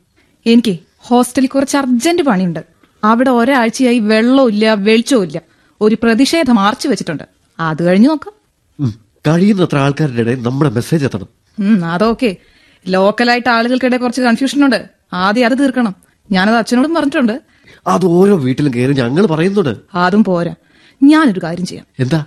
എനിക്ക് ഹോസ്റ്റലിൽ കുറച്ച് അർജന്റ് പണിയുണ്ട്. അവിടെ ഒരാഴ്ചയായി വെള്ളവും ഇല്ല വെളിച്ചവും ഇല്ല. ഒരു പ്രതിഷേധ മാർച്ച് വെച്ചിട്ടുണ്ട്. അത് കഴിഞ്ഞു നോക്കാം. കഴിയുന്നത്ര ആൾക്കാരുടെ ഇടയിൽ നമ്മുടെ മെസ്സേജ് എത്തണം. അതൊക്കെ. ലോക്കലായിട്ട് ആളുകൾക്കിടെ കുറച്ച് കൺഫ്യൂഷൻ ഉണ്ട്. ആദ്യം അത് തീർക്കണം. ഞാനത് അച്ഛനോടും പറഞ്ഞിട്ടുണ്ട്. അത് ഓരോ വീട്ടിലും കയറി ഞങ്ങൾ പറയുന്നുണ്ട്. അതും പോരാ. ഞാനൊരു കാര്യം ചെയ്യാം. എന്താ?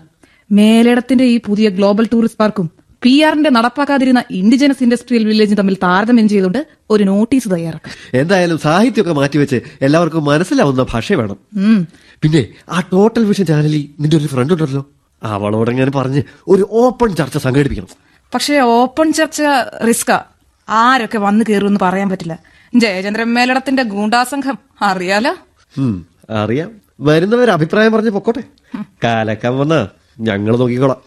മേലേടത്തിന്റെ ഈ പുതിയ ഗ്ലോബൽ ടൂറിസ്റ്റ് പാർക്കും പി ആറിന്റെ നടപ്പാക്കാതിരുന്ന ഇൻഡിജിനസ് ഇൻഡസ്ട്രിയൽ വില്ലേജും തമ്മിൽ താരതമ്യം ചെയ്തുകൊണ്ട് ഒരു നോട്ടീസ് തയ്യാറാക്കും. എന്തായാലും സാഹിത്യമൊക്കെ മാറ്റിവെച്ച് എല്ലാവർക്കും മനസ്സിലാവുന്ന ഭാഷ വേണം. പിന്നെ ആ ടോട്ടൽ വിഷൻ ചാനലിൽ നിന്റെ ഒരു ഫ്രണ്ട് ഉണ്ടല്ലോ. അവളോട് ഞാൻ പറഞ്ഞ് ഒരു ഓപ്പൺ ചർച്ച സംഘടിപ്പിക്കണം. പക്ഷേ ഓപ്പൺ ചർച്ച റിസ്കാ ആരൊക്കെ വന്നു കയറുമെന്ന് പറയാൻ പറ്റില്ല. ജയചന്ദ്രൻ മേലടത്തിന്റെ ഗൂണ്ടാസംഘം അറിയാലോ? അറിയാം. വരുന്നവർ അഭിപ്രായം പറഞ്ഞ് പൊക്കോട്ടെ. കാലക്കാൻ വന്ന ഞങ്ങൾ നോക്കിക്കോളാം.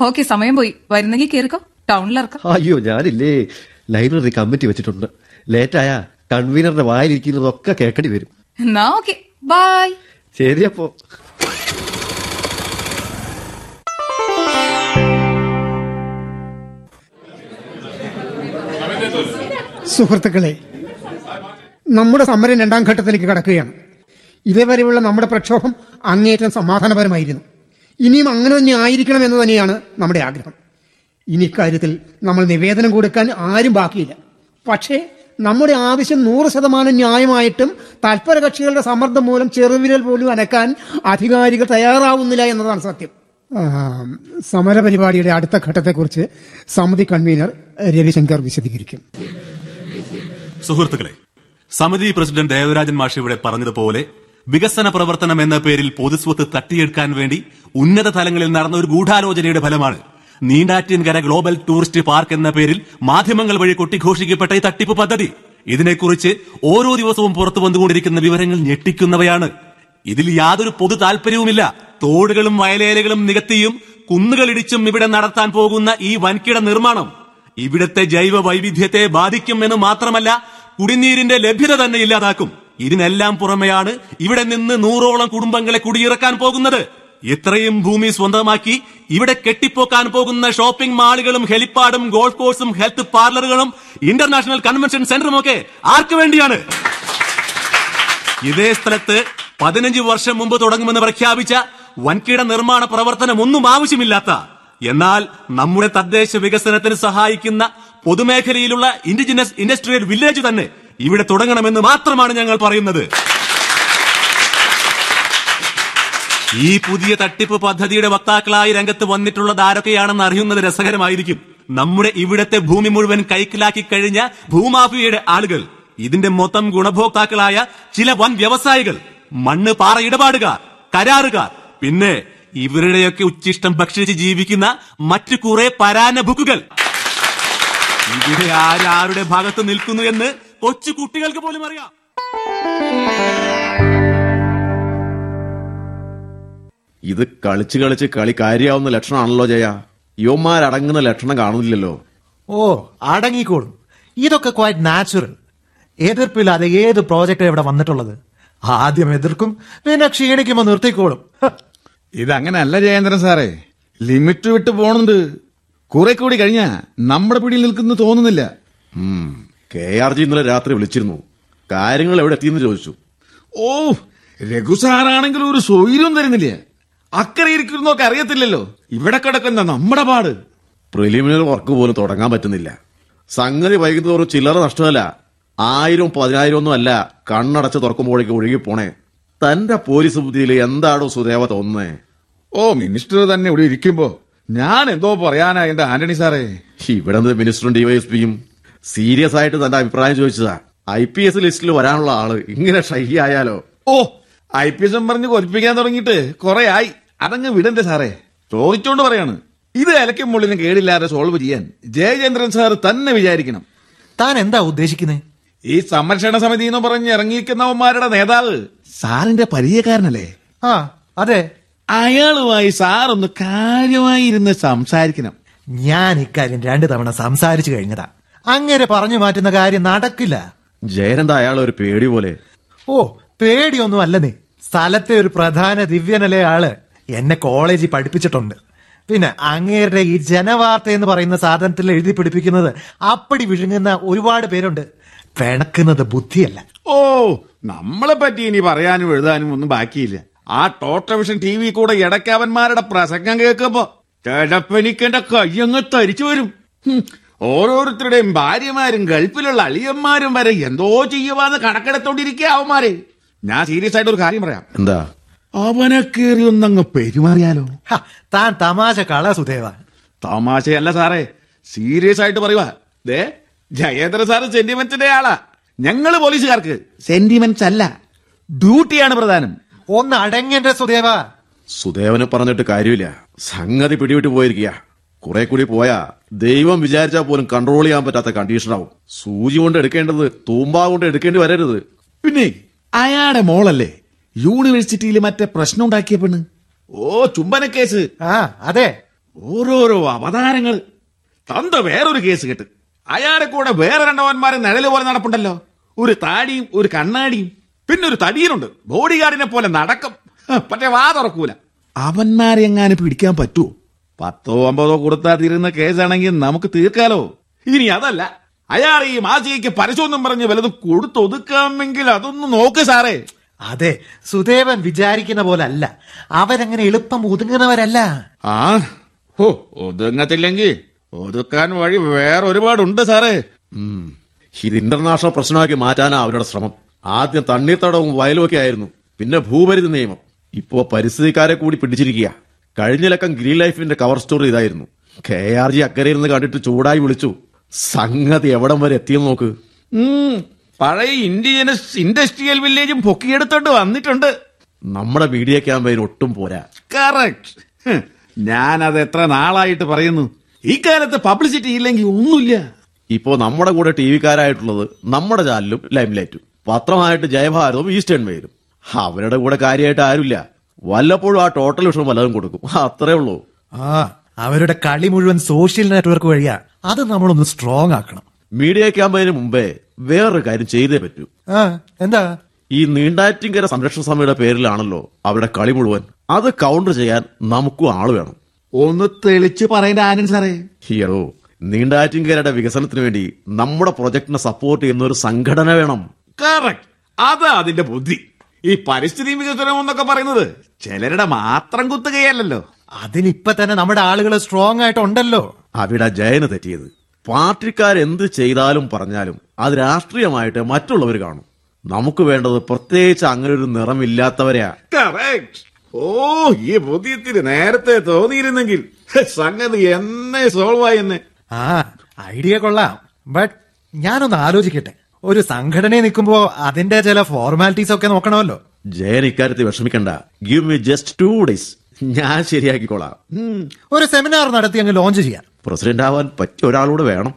ഓക്കെ സമയം പോയി. വരുന്നെങ്കിൽ കേറിക്കോ. ടൗണിലിറക്കാം അയ്യോ ഞാനില്ലേ. ലൈബ്രറി കമ്മിറ്റി വെച്ചിട്ടുണ്ട്. ലേറ്റ് ലേറ്റായ കൺവീനറിന്റെ വായിലിരിക്കുന്നതൊക്കെ കേൾക്കേണ്ടി വരും. എന്നാ ഓക്കെ. ബൈ. ശരിയപ്പോ സുഹൃത്തുക്കളെ നമ്മുടെ സമരം രണ്ടാം ഘട്ടത്തിലേക്ക് കടക്കുകയാണ്. ഇതേവരെയുള്ള നമ്മുടെ പ്രക്ഷോഭം അങ്ങേയറ്റം സമാധാനപരമായിരുന്നു. ഇനിയും അങ്ങനെ തന്നെ ആയിരിക്കണം എന്ന് തന്നെയാണ് നമ്മുടെ ആഗ്രഹം. ഇനി ഇക്കാര്യത്തിൽ നമ്മൾ നിവേദനം കൊടുക്കാൻ ആരും ബാക്കിയില്ല. പക്ഷേ നമ്മുടെ ആവശ്യം നൂറ് ശതമാനം ന്യായമായിട്ടും തൽപര കക്ഷികളുടെ സമ്മർദ്ദം മൂലം ചെറുവിരൽ പോലും അനക്കാൻ അധികാരികൾ തയ്യാറാവുന്നില്ല എന്നതാണ് സത്യം. സമരപരിപാടിയുടെ അടുത്ത ഘട്ടത്തെക്കുറിച്ച് സമിതി കൺവീനർ രവിശങ്കർ വിശദീകരിക്കും. സുഹൃത്തുക്കളെ സമിതി പ്രസിഡന്റ് ദേവരാജൻ മാഷി ഇവിടെ പറഞ്ഞതുപോലെ വികസന പ്രവർത്തനം എന്ന പേരിൽ പൊതുസ്വത്ത് തട്ടിയെടുക്കാൻ വേണ്ടി ഉന്നത തലങ്ങളിൽ നടന്ന ഒരു ഗൂഢാലോചനയുടെ ഫലമാണ് നീണ്ടാറ്റിൻകര ഗ്ലോബൽ ടൂറിസ്റ്റ് പാർക്ക് എന്ന പേരിൽ മാധ്യമങ്ങൾ വഴി കൊട്ടിഘോഷിക്കപ്പെട്ട ഈ തട്ടിപ്പ് പദ്ധതി. ഇതിനെക്കുറിച്ച് ഓരോ ദിവസവും പുറത്തു വന്നുകൊണ്ടിരിക്കുന്ന വിവരങ്ങൾ ഞെട്ടിക്കുന്നവയാണ്. ഇതിൽ യാതൊരു പൊതു താല്പര്യവുമില്ല തോടുകളും വയലേലകളും നികത്തിയും കുന്നുകളിടിച്ചും ഇവിടെ നടത്താൻ പോകുന്ന ഈ വൻകിട നിർമ്മാണം ഇവിടത്തെ ജൈവ വൈവിധ്യത്തെ ബാധിക്കും എന്ന് മാത്രമല്ല കുടിനീരിന്റെ ലഭ്യത തന്നെ ഇല്ലാതാക്കും. ഇതിനെല്ലാം പുറമെയാണ് ഇവിടെ നിന്ന് നൂറോളം കുടുംബങ്ങളെ കുടിയിറക്കാൻ പോകുന്നത്. ഇത്രയും ഭൂമി സ്വന്തമാക്കി ഇവിടെ കെട്ടിപ്പോക്കാൻ പോകുന്ന ഷോപ്പിംഗ് മാളുകളും ഹെലിപ്പാഡും ഗോൾഫ് കോഴ്സും ഹെൽത്ത് പാർലറുകളും ഇന്റർനാഷണൽ കൺവെൻഷൻ സെന്ററും ഒക്കെ ആർക്കു വേണ്ടിയാണ്? ഇതേ സ്ഥലത്ത് പതിനഞ്ച് വർഷം മുമ്പ് തുടങ്ങുമെന്ന് പ്രഖ്യാപിച്ച വൻകിട നിർമ്മാണ പ്രവർത്തനം ഒന്നും ആവശ്യമില്ലാത്ത എന്നാൽ നമ്മുടെ തദ്ദേശ വികസനത്തിന് സഹായിക്കുന്ന പൊതുമേഖലയിലുള്ള ഇൻഡിജിനസ് ഇൻഡസ്ട്രിയൽ വില്ലേജ് തന്നെ ഇവിടെ തുടങ്ങണമെന്ന് മാത്രമാണ് ഞങ്ങൾ പറയുന്നത്. ഈ പുതിയ തട്ടിപ്പ് പദ്ധതിയുടെ വക്താക്കളായി രംഗത്ത് വന്നിട്ടുള്ളത് ആരൊക്കെയാണെന്ന് അറിയുന്നത് രസകരമായിരിക്കും. നമ്മുടെ ഇവിടത്തെ ഭൂമി മുഴുവൻ കൈക്കലാക്കി കഴിഞ്ഞ ഭൂമാഫിയയുടെ ആളുകൾ ഇതിന്റെ മൊത്തം ഗുണഭോക്താക്കളായ ചില വൻ വ്യവസായികൾ മണ്ണ് പാറ ഇടപാടുകാർ കരാറുകാർ പിന്നെ ഇവരുടെയൊക്കെ ഉച്ചിഷ്ടം ഭക്ഷിച്ച് ജീവിക്കുന്ന മറ്റു കുറെ പരാനഭുക്കുകൾ. ഇവിടെ ആരാരുടെ ഭാഗത്ത് നിൽക്കുന്നു എന്ന് കൊച്ചു കുട്ടികൾക്ക് പോലും അറിയാം. ഇത് കളിച്ച് കളിച്ച് കളി കാര്യാവുന്ന ലക്ഷണമാണല്ലോ ജയ. യുവന്മാരടങ്ങുന്ന ലക്ഷണം കാണുന്നില്ലല്ലോ. ഓ അടങ്ങിക്കോളും. ഇതൊക്കെ ക്വൈറ്റ് നാച്ചുറൽ എതിർപ്പില്ലാതെ ഏത് പ്രോജക്റ്റ് ഇവിടെ വന്നിട്ടുള്ളത്? ആദ്യം എതിർക്കും പിന്നെ ക്ഷീണിക്കുമ്പോ നിർത്തിക്കോളും. ഇതങ്ങനല്ല ജയേന്ദ്രൻ സാറേ. ലിമിറ്റ് വിട്ട് പോണുണ്ട്. കുറെ കൂടി കഴിഞ്ഞാ നമ്മുടെ പിടിയിൽ നിൽക്കുന്നു തോന്നുന്നില്ല. കെ ആർ ജി ഇന്നലെ രാത്രി വിളിച്ചിരുന്നു. കാര്യങ്ങൾ എവിടെ എത്തിയെന്ന് ചോദിച്ചു. ഓ രഘു സാറാണെങ്കിൽ ഒരു സ്വൈര്യം തരുന്നില്ല. അക്കരെ ഇരിക്കുന്നൊക്കെ അറിയത്തില്ലല്ലോ. ഇവിടെ കിടക്കുന്ന നമ്മുടെ പാട്. പ്രിലിമിനറി വർക്ക് പോലും തുടങ്ങാൻ പറ്റുന്നില്ല. സംഗതി വൈകുന്നതോറും ചില്ലറ നഷ്ടമല്ല. ആയിരം പതിനായിരം ഒന്നും അല്ല കണ്ണടച്ച് തുറക്കുമ്പോഴേക്ക് ഒഴുകി പോണേ. തന്റെ പോലീസ് ബുദ്ധിയിൽ എന്താണോ സുദേവ തോന്നുന്നേ. ഓ മിനിസ്റ്റർ തന്നെ ഇവിടെ ഇരിക്കുമ്പോ ഞാൻ എന്തോ പറയാനാ എന്റെ ആന്റണി സാറേ. ഇവിടെ നിന്ന് മിനിസ്റ്ററും ഡിവൈഎസ്പിയും സീരിയസ് ആയിട്ട് തന്റെ അഭിപ്രായം ചോദിച്ചതാ. ഐ പി എസ് ലിസ്റ്റിൽ വരാനുള്ള ആൾ ഇങ്ങനെ ഷൈ ആയാലോ? ഓ ഐ പി എസ് പറഞ്ഞ് കൊലിപ്പിക്കാൻ തുടങ്ങിയിട്ട് കുറെ ആയി. അതങ്ങ് വിടണ്ടേ സാറേ. ചോദിച്ചോണ്ട് പറയാണ്. ഇത് ഇലക്കും മുള്ളിനും കേടില്ലാതെ സോൾവ് ചെയ്യാൻ ജയചന്ദ്രൻ സാർ തന്നെ വിചാരിക്കണം. താൻ എന്താ ഉദ്ദേശിക്കുന്നത് ഈ സംരക്ഷണ സമിതി എന്ന് പറഞ്ഞ് ഇറങ്ങിയിരിക്കുന്നവന്മാരുടെ നേതാവ് സാറിന്റെ പരിചയക്കാരനല്ലേ? ആ അതെ. അയാളുമായി സാറൊന്ന് കാര്യമായി ഇരുന്ന് സംസാരിക്കണം. ഞാൻ ഇക്കാര്യം രണ്ടു തവണ സംസാരിച്ചു കഴിഞ്ഞതാ. അങ്ങനെ പറഞ്ഞു മാറ്റുന്ന കാര്യം നടക്കില്ല. ജയനന്ദ അയാൾ ഒരു പേടി പോലെ? ഓ പേടിയൊന്നും അല്ലെന്നേ സ്ഥലത്തെ ഒരു പ്രധാന ദിവ്യനല്ലേ ആൾ. എന്നെ കോളേജിൽ പഠിപ്പിച്ചിട്ടുണ്ട്. പിന്നെ അങ്ങേരുടെ ഈ ജനവാർത്ത എന്ന് പറയുന്ന സാധനത്തിൽ എഴുതി പിടിപ്പിക്കുന്നത് അപ്പടി വിഴുങ്ങുന്ന ഒരുപാട് പേരുണ്ട്. പിണക്കുന്നത് ബുദ്ധിയല്ല. ഓ നമ്മളെ പറ്റി ഇനി പറയാനും എഴുതാനും ഒന്നും ബാക്കിയില്ല. ആ ടോട്ടവിഷൻ ടി വി കൂടെ ഇടയ്ക്കവന്മാരുടെ പ്രസംഗം കേൾക്കുമ്പോ കിടപ്പനിക്കെന്റെ കയ്യങ്ങ് തരിച്ചു വരും. ഓരോരുത്തരുടെയും ഭാര്യമാരും ഗൾഫിലുള്ള അളിയന്മാരും വരെ എന്തോ ചെയ്യുവാന്ന് കണക്കെടുത്തോണ്ടിരിക്കുക അവന്മാരെ. ഞാൻ സീരിയസ് ആയിട്ട് ഒരു കാര്യം പറയാം. എന്താ? അവനെ കയറി ഒന്നങ്ങ് പെരുമാറിയാലോ? താൻ തമാശ കള സുദേവ തമാശയല്ല സാറേ. സീരിയസ് ആയിട്ട് പറയുക ദേ ജയേന്ദ്ര സാറ് സെന്റിമെന്റിന്റെ ആളാ. ഞങ്ങൾ പോലീസുകാർക്ക് സെന്റിമെന്റ്സ് അല്ല. ഡ്യൂട്ടിയാണ് പ്രധാനം. ഒന്ന് അടങ്ങേണ്ട സുദേവ. സുദേവനെ പറഞ്ഞിട്ട് കാര്യമില്ല. സംഗതി പിടിവിട്ട് പോയിരിക്കുക. കുറെ കൂടി പോയാ ദൈവം വിചാരിച്ചാൽ പോലും കൺട്രോൾ ചെയ്യാൻ പറ്റാത്ത കണ്ടീഷനാവും സൂചി കൊണ്ട് എടുക്കേണ്ടത് തൂമ്പാ കൊണ്ട് എടുക്കേണ്ടി വരരുത്. പിന്നെ അയാളുടെ മോളല്ലേ? യൂണിവേഴ്സിറ്റിയിൽ മറ്റേ പ്രശ്നം ഉണ്ടാക്കിയ പെണ്ണ്? ഓ ചുംബന കേസ് ആ അതെ. ഓരോരോ അവതാരങ്ങൾ. തന്ത വേറൊരു കേസ് കേട്ട്. അയാളെ കൂടെ വേറെ രണ്ടവന്മാരെ നിഴൽ പോലെ നടപ്പുണ്ടല്ലോ. ഒരു താടിയും ഒരു കണ്ണാടിയും. പിന്നെ ഒരു തടിയനുണ്ട്. ബോഡി ഗാർഡിനെ പോലെ നടക്കും. പക്ഷേ വാ തുറക്കൂല അവന്മാരെ എങ്ങാനും പിടിക്കാൻ പറ്റുമോ പത്തോ അമ്പതോ കൊടുത്താൽ തീരുന്ന കേസാണെങ്കിൽ നമുക്ക് തീർക്കാലോ? ഇനി അതല്ല. അയാൾ ഈ മാസികയ്ക്ക് പരശോന്നും പറഞ്ഞ് വലതും കൊടുത്തൊതുക്കാമെങ്കിൽ അതൊന്ന് നോക്ക് സാറേ. അതെ സുദേവൻ വിചാരിക്കുന്ന പോലെ അല്ല അവരങ്ങനെ എളുപ്പം ഒതുങ്ങുന്നവരല്ല. ആ ഓ ഒതുങ്ങത്തില്ലെങ്കിൽ ഒതുക്കാൻ വഴി വേറെ ഒരുപാടുണ്ട് സാറേ. ഇത് ഇന്റർനാഷണൽ പ്രശ്നമാക്കി മാറ്റാനാ അവരുടെ ശ്രമം. ആദ്യം തണ്ണീർത്തടവും വയലും ഒക്കെ ആയിരുന്നു. പിന്നെ ഭൂപരിധി നിയമം. ഇപ്പോ പരിസ്ഥിതിക്കാരെ കൂടി പിടിച്ചിരിക്കുക. കഴിഞ്ഞ ലക്കം ഗ്രീൻ ലൈഫിന്റെ കവർ സ്റ്റോറി ഇതായിരുന്നു. കെ ആർ ജി അക്കരയിൽ നിന്ന് കണ്ടിട്ട് ചൂടായി വിളിച്ചു. സംഗതി എവിടം വരെ എത്തിയെന്ന് നോക്ക്. പഴയ ഇൻഡിജിനസ് ഇൻഡസ്ട്രിയൽ വില്ലേജും പൊക്കിയെടുത്തോണ്ട് വന്നിട്ടുണ്ട്. നമ്മുടെ മീഡിയ ക്യാമ്പയിൻ ഒട്ടും പോരാ. കറക്റ്റ് ഞാനത് എത്ര നാളായിട്ട് പറയുന്നു. ഈ കാലത്ത് പബ്ലിസിറ്റി ഇല്ലെങ്കിൽ ഒന്നുമില്ല. ഇപ്പോ നമ്മുടെ കൂടെ ടി വിക്കാരായിട്ടുള്ളത് നമ്മുടെ ചാനലും ലൈംലൈറ്റും പത്രമായിട്ട് ജയഭാരതവും ഈസ്റ്റേൺ മെയിലും അവരുടെ കൂടെ കാര്യമായിട്ട് ആരുമില്ല. വല്ലപ്പോഴും ആ ടോട്ടൽ വിഷയം വല്ലതും കൊടുക്കും. അത്രേ ഉള്ളൂ. ആ അവരുടെ കളി മുഴുവൻ സോഷ്യൽ നെറ്റ്വർക്ക് വഴിയാ. അത് നമ്മളൊന്ന് സ്ട്രോങ് ആക്കണം. മീഡിയ ക്യാമ്പയിന് മുമ്പേ വേറൊരു കാര്യം ചെയ്തേ പറ്റൂ. ആ എന്താ? ഈ നീണ്ടാറ്റിങ്കര സംരക്ഷണ സമിതിയുടെ പേരിലാണല്ലോ അവരുടെ കളി മുഴുവൻ. അത് കൗണ്ടർ ചെയ്യാൻ നമുക്കും ആൾ വേണം. ഒന്ന് തെളിച്ച് പറയേണ്ട ആനന്ദ് സാറേ. ഹിയറോ നീണ്ടാറ്റിങ്കരയുടെ വികസനത്തിന് വേണ്ടി നമ്മുടെ പ്രൊജക്ടിനെ സപ്പോർട്ട് ചെയ്യുന്ന ഒരു സംഘടന വേണം. കറക്റ്റ് അതാ അതിന്റെ ബുദ്ധി. ഈ പരിസ്ഥിതി വികസനം എന്നൊക്കെ പറയുന്നത് ചിലരുടെ മാത്രം കുത്തുകയല്ലല്ലോ. അതിനിപ്പോ തന്നെ നമ്മുടെ ആളുകൾ സ്ട്രോങ് ആയിട്ടുണ്ടല്ലോ അവിടെ ജയന് തെറ്റിയത്. പാർട്ടിക്കാരെന്ത് ചെയ്താലും പറഞ്ഞാലും അത് രാഷ്ട്രീയമായിട്ട് മറ്റുള്ളവർ കാണും. നമുക്ക് വേണ്ടത് പ്രത്യേകിച്ച് അങ്ങനെ ഒരു നിറമില്ലാത്തവരെയാ. Correct. ഓ ഈ ബുദ്ധിത്തിന് നേരത്തെ തോന്നിയിരുന്നെങ്കിൽ സംഗതി എന്നെ സോൾവായി ആയെന്നെ. ആ ഐഡിയ കൊള്ളാം. ബട്ട് ഞാനൊന്ന് ആലോചിക്കട്ടെ. ഒരു സംഘടനയെ നിൽക്കുമ്പോ അതിന്റെ ചില ഫോർമാലിറ്റീസ് ഒക്കെ നോക്കണമല്ലോ. ജയൻ ഇക്കാര്യത്തിൽ വിഷമിക്കണ്ട. Give me just two days ഞാൻ ശരിയാക്കിക്കോളാം. ഒരു സെമിനാർ നടത്തി അങ്ങ് ലോഞ്ച് ചെയ്യാൻ. പ്രസിഡന്റ് ആവാൻ പറ്റിയ ഒരാളൂടെ വേണം.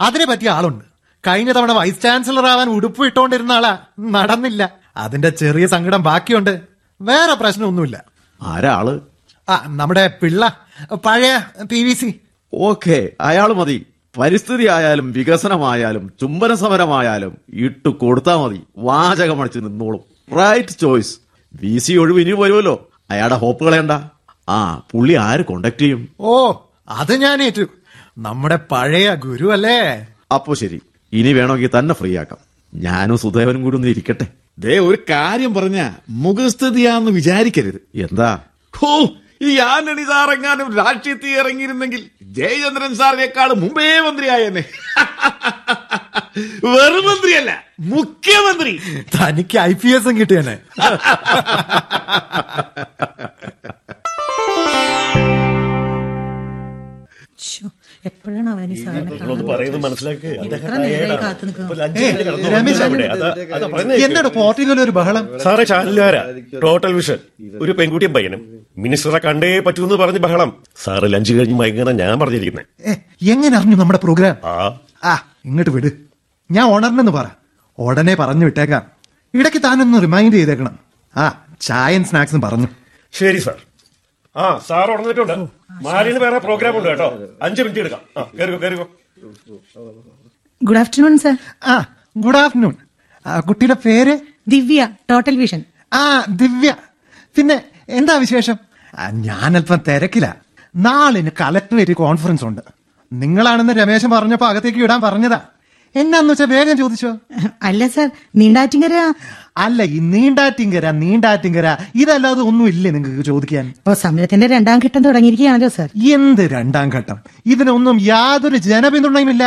അതിനെ പറ്റിയ ആളുണ്ട്. കഴിഞ്ഞ തവണ വൈസ് ചാൻസലർ ആവാൻ ഉടുപ്പ് ഇട്ടോണ്ടിരുന്ന ആളാ. നടന്നില്ല. അതിന്റെ ചെറിയ സങ്കടം ബാക്കിയുണ്ട്. വേറെ പ്രശ്നമൊന്നുമില്ല. ആരാൾ ആ നമ്മുടെ പിള്ള. പഴയ പി വി സി ഓക്കെ അയാൾ മതി. പരിസ്ഥിതി ആയാലും വികസനമായാലും ചുംബന സമരമായാലും ഇട്ടു കൊടുത്താൽ മതി. വാചകമടിച്ച് നിന്നോളും. റൈറ്റ് ചോയ്സ് വി സി ഒഴിവ് ഇനി വരുമല്ലോ. അയാളുടെ ഹോപ്പ് കളയണ്ട ആ പുള്ളി ആര് കോണ്ടാക്ട് ചെയ്യും? ഓ അത് ഞാൻ ഏറ്റു. നമ്മുടെ പഴയ ഗുരു അല്ലേ? അപ്പോ ശരി. ഇനി വേണമെങ്കിൽ തന്നെ ഫ്രീ ആക്കാം. ഞാനും സുധേവനും കൂടി ഒന്ന് ഇരിക്കട്ടെ. ദേ ഒരു കാര്യം പറഞ്ഞ മുഖസ്ഥിതിയാന്ന് വിചാരിക്കരുത്. എന്താ? ഹോ ഈ ആന്റണി സാർ എങ്ങാനും രാഷ്ട്രീയത്തിൽ ഇറങ്ങിയിരുന്നെങ്കിൽ ജയചന്ദ്രൻ സാറിനേക്കാൾ മുമ്പേ മന്ത്രിയായെന്നെ വെറും മന്ത്രിയല്ല മുഖ്യമന്ത്രി. തനിക്ക് ഐ പി എസും കിട്ടിയെന്നെ എപ്പോഴാണ് സാധനം നിങ്ങളൊന്ന് പറയുന്നത് മനസ്സിലാക്ക്? എന്നോട് പോർട്ടിക്കൽ ഒരു ബഹളം? സാറേ ചാനലുകാരാ ടോട്ടൽ വിഷൻ ഒരു പെൺകുട്ടിയും പയ്യനും. മിനിസ്റ്ററെ കണ്ടേ പറ്റൂന്ന് പറഞ്ഞ് ബഹളം. സാറ് ലഞ്ച് കഴിഞ്ഞ് ഭയങ്കര ഞാൻ പറഞ്ഞിരിക്കുന്നത് എങ്ങനെ അറിഞ്ഞു നമ്മുടെ പ്രോഗ്രാം ആ. ആ ഇങ്ങോട്ട് വിട്. ഞാൻ ഓണറിനെന്ന് പറ. ഉടനെ പറഞ്ഞു വിട്ടേക്കാം. ഇടയ്ക്ക് താനൊന്ന് റിമൈൻഡ് ചെയ്തേക്കണം. ആ ചായയും സ്നാക്സും പറഞ്ഞു. ശരി സാർ. ആ സാർ ഉടന്നിട്ടുണ്ട് മാലിന് വേറെ പ്രോഗ്രാം ഉണ്ട് കേട്ടോ. അഞ്ച് മിനിറ്റ് എടുക്കാം. കയറിക്കോ കയറിക്കോ ഗുഡ് ആഫ്റ്റർനൂൺ സർ ആ ഗുഡ് ആഫ്റ്റർനൂൺ കുട്ടിയുടെ പേര്? ദിവ്യ ടോട്ടൽ വിഷൻ ആ ദിവ്യ. പിന്നെ എന്താ വിശേഷം? ഞാൻ ഞാനല്പം തിരക്കില്ല നാളിന് കലക്ടറേറ്റ് കോൺഫറൻസ് ഉണ്ട്. നിങ്ങളാണെന്ന് രമേശൻ പറഞ്ഞപ്പോ അകത്തേക്ക് വിടാൻ പറഞ്ഞതാ. എന്നാന്ന് വെച്ചാ വേഗം ചോദിച്ചോ? അല്ല സർ നീണ്ടാറ്റിങ്കര അല്ല ഈ നീണ്ടാറ്റിങ്കര നീണ്ടാറ്റിങ്കര ഇതല്ലാതെ ഒന്നും ഇല്ലേ നിങ്ങൾക്ക് ചോദിക്കാൻ? ഓ സമരത്തിന്റെ രണ്ടാം ഘട്ടം തുടങ്ങിയിരിക്കുകയാണല്ലോ സാർ. എന്ത് രണ്ടാം ഘട്ടം? ഇതിനൊന്നും യാതൊരു ജനപിന്തുണയുമില്ല.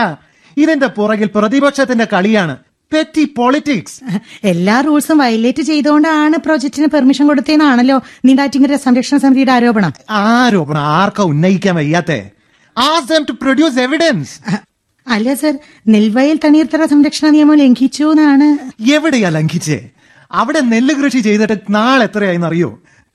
ഇതിന്റെ പുറകിൽ പ്രതിപക്ഷത്തിന്റെ കളിയാണ് പെറ്റി പൊളിറ്റിക്സ് എല്ലാ റൂൾസും വയലേറ്റ് ചെയ്തുകൊണ്ടാണ് പ്രോജക്ടിന് പെർമിഷൻ കൊടുത്തതെന്നാണല്ലോ നീണ്ടാറ്റിങ്കര സംരക്ഷണ സമിതിയുടെ ആരോപണം. ആരോപണം? ആർക്കാ ഉന്നയിക്കാൻ വയ്യാത്തേ? As dumb to produce evidence അല്ല സർ. നെൽവയൽ തണ്ണീർത്തറ സംരക്ഷണ നിയമം ലംഘിച്ചു എന്നാണ്. എവിടെയാ ലംഘിച്ചേ? അവിടെ നെല്ല് കൃഷി ചെയ്തിട്ട് നാളെ എത്രയായെന്ന് അറിയോ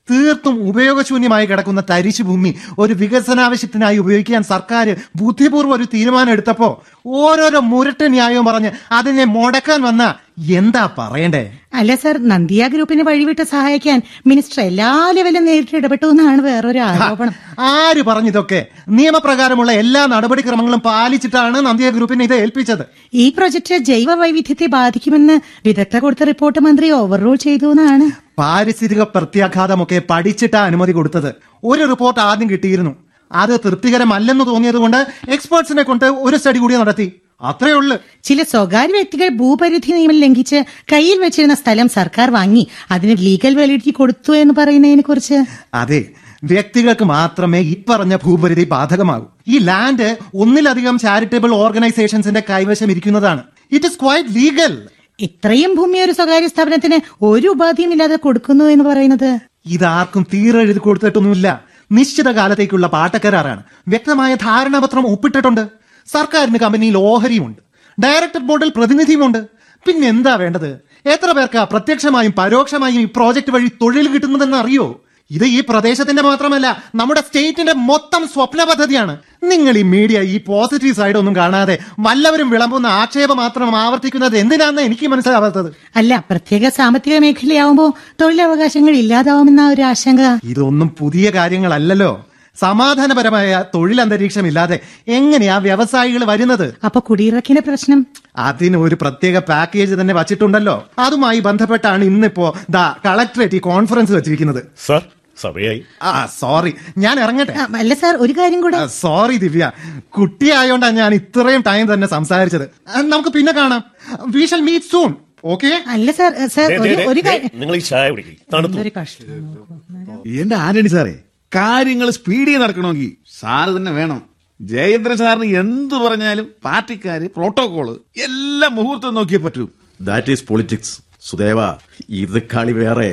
തീർത്തും ഉപയോഗശൂന്യമായി കിടക്കുന്ന തരിശു ഭൂമി ഒരു വികസനാവശ്യത്തിനായി ഉപയോഗിക്കാൻ സർക്കാർ ബുദ്ധിപൂർവം ഒരു തീരുമാനം എടുത്തപ്പോ ഓരോരോ മുരട്ട് ന്യായവും പറഞ്ഞ് അതിനെ മുടക്കാൻ വന്ന എന്താ പറയണ്ടേ? അല്ല സർ നന്ദിയ ഗ്രൂപ്പിനെ വഴിവിട്ട് സഹായിക്കാൻ മിനിസ്റ്റർ എല്ലാ ലെവലും നേരിട്ട് ഇടപെട്ടു എന്നാണ് വേറൊരു ആരോപണം. ആര് പറഞ്ഞിതൊക്കെ നിയമപ്രകാരമുള്ള എല്ലാ നടപടിക്രമങ്ങളും പാലിച്ചിട്ടാണ് നന്ദിയ ഗ്രൂപ്പിനെ ഇത് ഏൽപ്പിച്ചത്. ഈ പ്രൊജക്ട് ജൈവ വൈവിധ്യത്തെ ബാധിക്കുമെന്ന് വിദഗ്ധ കൊടുത്ത റിപ്പോർട്ട് മന്ത്രി ഓവർ റൂൾ ചെയ്തു എന്നാണ്. പാരിസ്ഥിതിക പ്രത്യാഘാതമൊക്കെ പഠിച്ചിട്ടാ അനുമതി കൊടുത്തത്. ഒരു റിപ്പോർട്ട് ആദ്യം കിട്ടിയിരുന്നു. അത് തൃപ്തികരമല്ലെന്ന് തോന്നിയത് കൊണ്ട് എക്സ്പേർട്സിനെ കൊണ്ട് ഒരു സ്റ്റഡി കൂടി നടത്തി. അത്രേ ഉള്ളു. ചില സ്വകാര്യ വ്യക്തികൾ ഭൂപരിധി നിയമം ലംഘിച്ച് കയ്യിൽ വെച്ചിരുന്ന സ്ഥലം സർക്കാർ വാങ്ങി അതിന് ലീഗൽ വാലിഡിറ്റി കൊടുത്തു എന്ന് പറയുന്നതിനെ കുറിച്ച്? അതെ. വ്യക്തികൾക്ക് മാത്രമേ ഈ പറഞ്ഞ ഭൂപരിധി ബാധകമാകൂ. ഈ ലാൻഡ് ഒന്നിലധികം ചാരിറ്റബിൾ ഓർഗനൈസേഷൻസിന്റെ കൈവശം ഇരിക്കുന്നതാണ്. ഇറ്റ് ഇസ് ക്വൈറ്റ് ലീഗൽ ഇത്രയും ഭൂമി ഒരു സ്വകാര്യ സ്ഥാപനത്തിന് ഒരു ഉപാധിയും ഇല്ലാതെ കൊടുക്കുന്നു എന്ന് പറയുന്നത്? ഇതാർക്കും തീരെ എഴുതി കൊടുത്തിട്ടൊന്നുമില്ല. നിശ്ചിത കാലത്തേക്കുള്ള പാട്ടക്കരാറാണ്. വ്യക്തമായ ധാരണാപത്രം ഒപ്പിട്ടിട്ടുണ്ട്. സർക്കാരിന് കമ്പനിയിൽ ഓഹരിയുമുണ്ട് ഡയറക്ടർ ബോർഡിൽ പ്രതിനിധിയുമുണ്ട്. പിന്നെന്താ വേണ്ടത്? എത്ര പേർക്ക് പ്രത്യക്ഷമായും പരോക്ഷമായും ഈ പ്രോജക്ട് വഴി തൊഴിൽ കിട്ടുന്നതെന്ന് അറിയോ? ഇത് ഈ പ്രദേശത്തിന്റെ മാത്രമല്ല നമ്മുടെ സ്റ്റേറ്റിന്റെ മൊത്തം സ്വപ്ന പദ്ധതിയാണ്. നിങ്ങൾ ഈ മീഡിയ ഈ പോസിറ്റീവ് സൈഡ് ഒന്നും കാണാതെ വല്ലവരും വിളമ്പുന്ന ആക്ഷേപം മാത്രം ആവർത്തിക്കുന്നത് എന്തിനാന്ന് എനിക്ക് മനസ്സിലാവാത്തത്. അല്ല പ്രത്യേക സാമ്പത്തിക മേഖലയാവുമ്പോൾ തൊഴിലവകാശങ്ങൾ ഇല്ലാതാവുമെന്ന ഒരു ആശങ്ക. ഇതൊന്നും പുതിയ കാര്യങ്ങളല്ലല്ലോ. സമാധാനപരമായ തൊഴിൽ അന്തരീക്ഷം ഇല്ലാതെ എങ്ങനെയാ വ്യവസായികൾ വരുന്നത്? അപ്പൊ കുടിയിറക്കിന്റെ പ്രശ്നം. അതിന് ഒരു പ്രത്യേക പാക്കേജ് തന്നെ വച്ചിട്ടുണ്ടല്ലോ. അതുമായി ബന്ധപ്പെട്ടാണ് ഇന്നിപ്പോ ദാ കളക്ടറേറ്റ് ഈ കോൺഫറൻസ് വെച്ചിരിക്കുന്നത്. സാർ സമയായി ആ സോറി ഞാൻ ഇറങ്ങട്ടെ? അല്ല സാർ ഒരു കാര്യം കൂടെ. സോറി ദിവ്യ. കുട്ടിയായോണ്ടാണ് ഞാൻ ഇത്രയും ടൈം തന്നെ സംസാരിച്ചത്. നമുക്ക് പിന്നെ കാണാം. We shall meet soon okay അല്ല സാർ സാർ ഒരു കാര്യം നിങ്ങൾ ഈ ചായ കുടിക്കും. എന്റെ ആന്റണി സാറേ കാര്യങ്ങൾ സ്പീഡിൽ നടക്കണമെങ്കിൽ സാറ് തന്നെ വേണം. ജയേന്ദ്രൻ സാറിന് എന്ത് പറഞ്ഞാലും പാർട്ടിക്കാര് പ്രോട്ടോകോൾ എല്ലാം മുഹൂർത്തം നോക്കിയേ പറ്റൂ. ദാറ്റ് ഈസ് പൊളിറ്റിക്സ് സുദേവ ഇത് കളി വേറെ.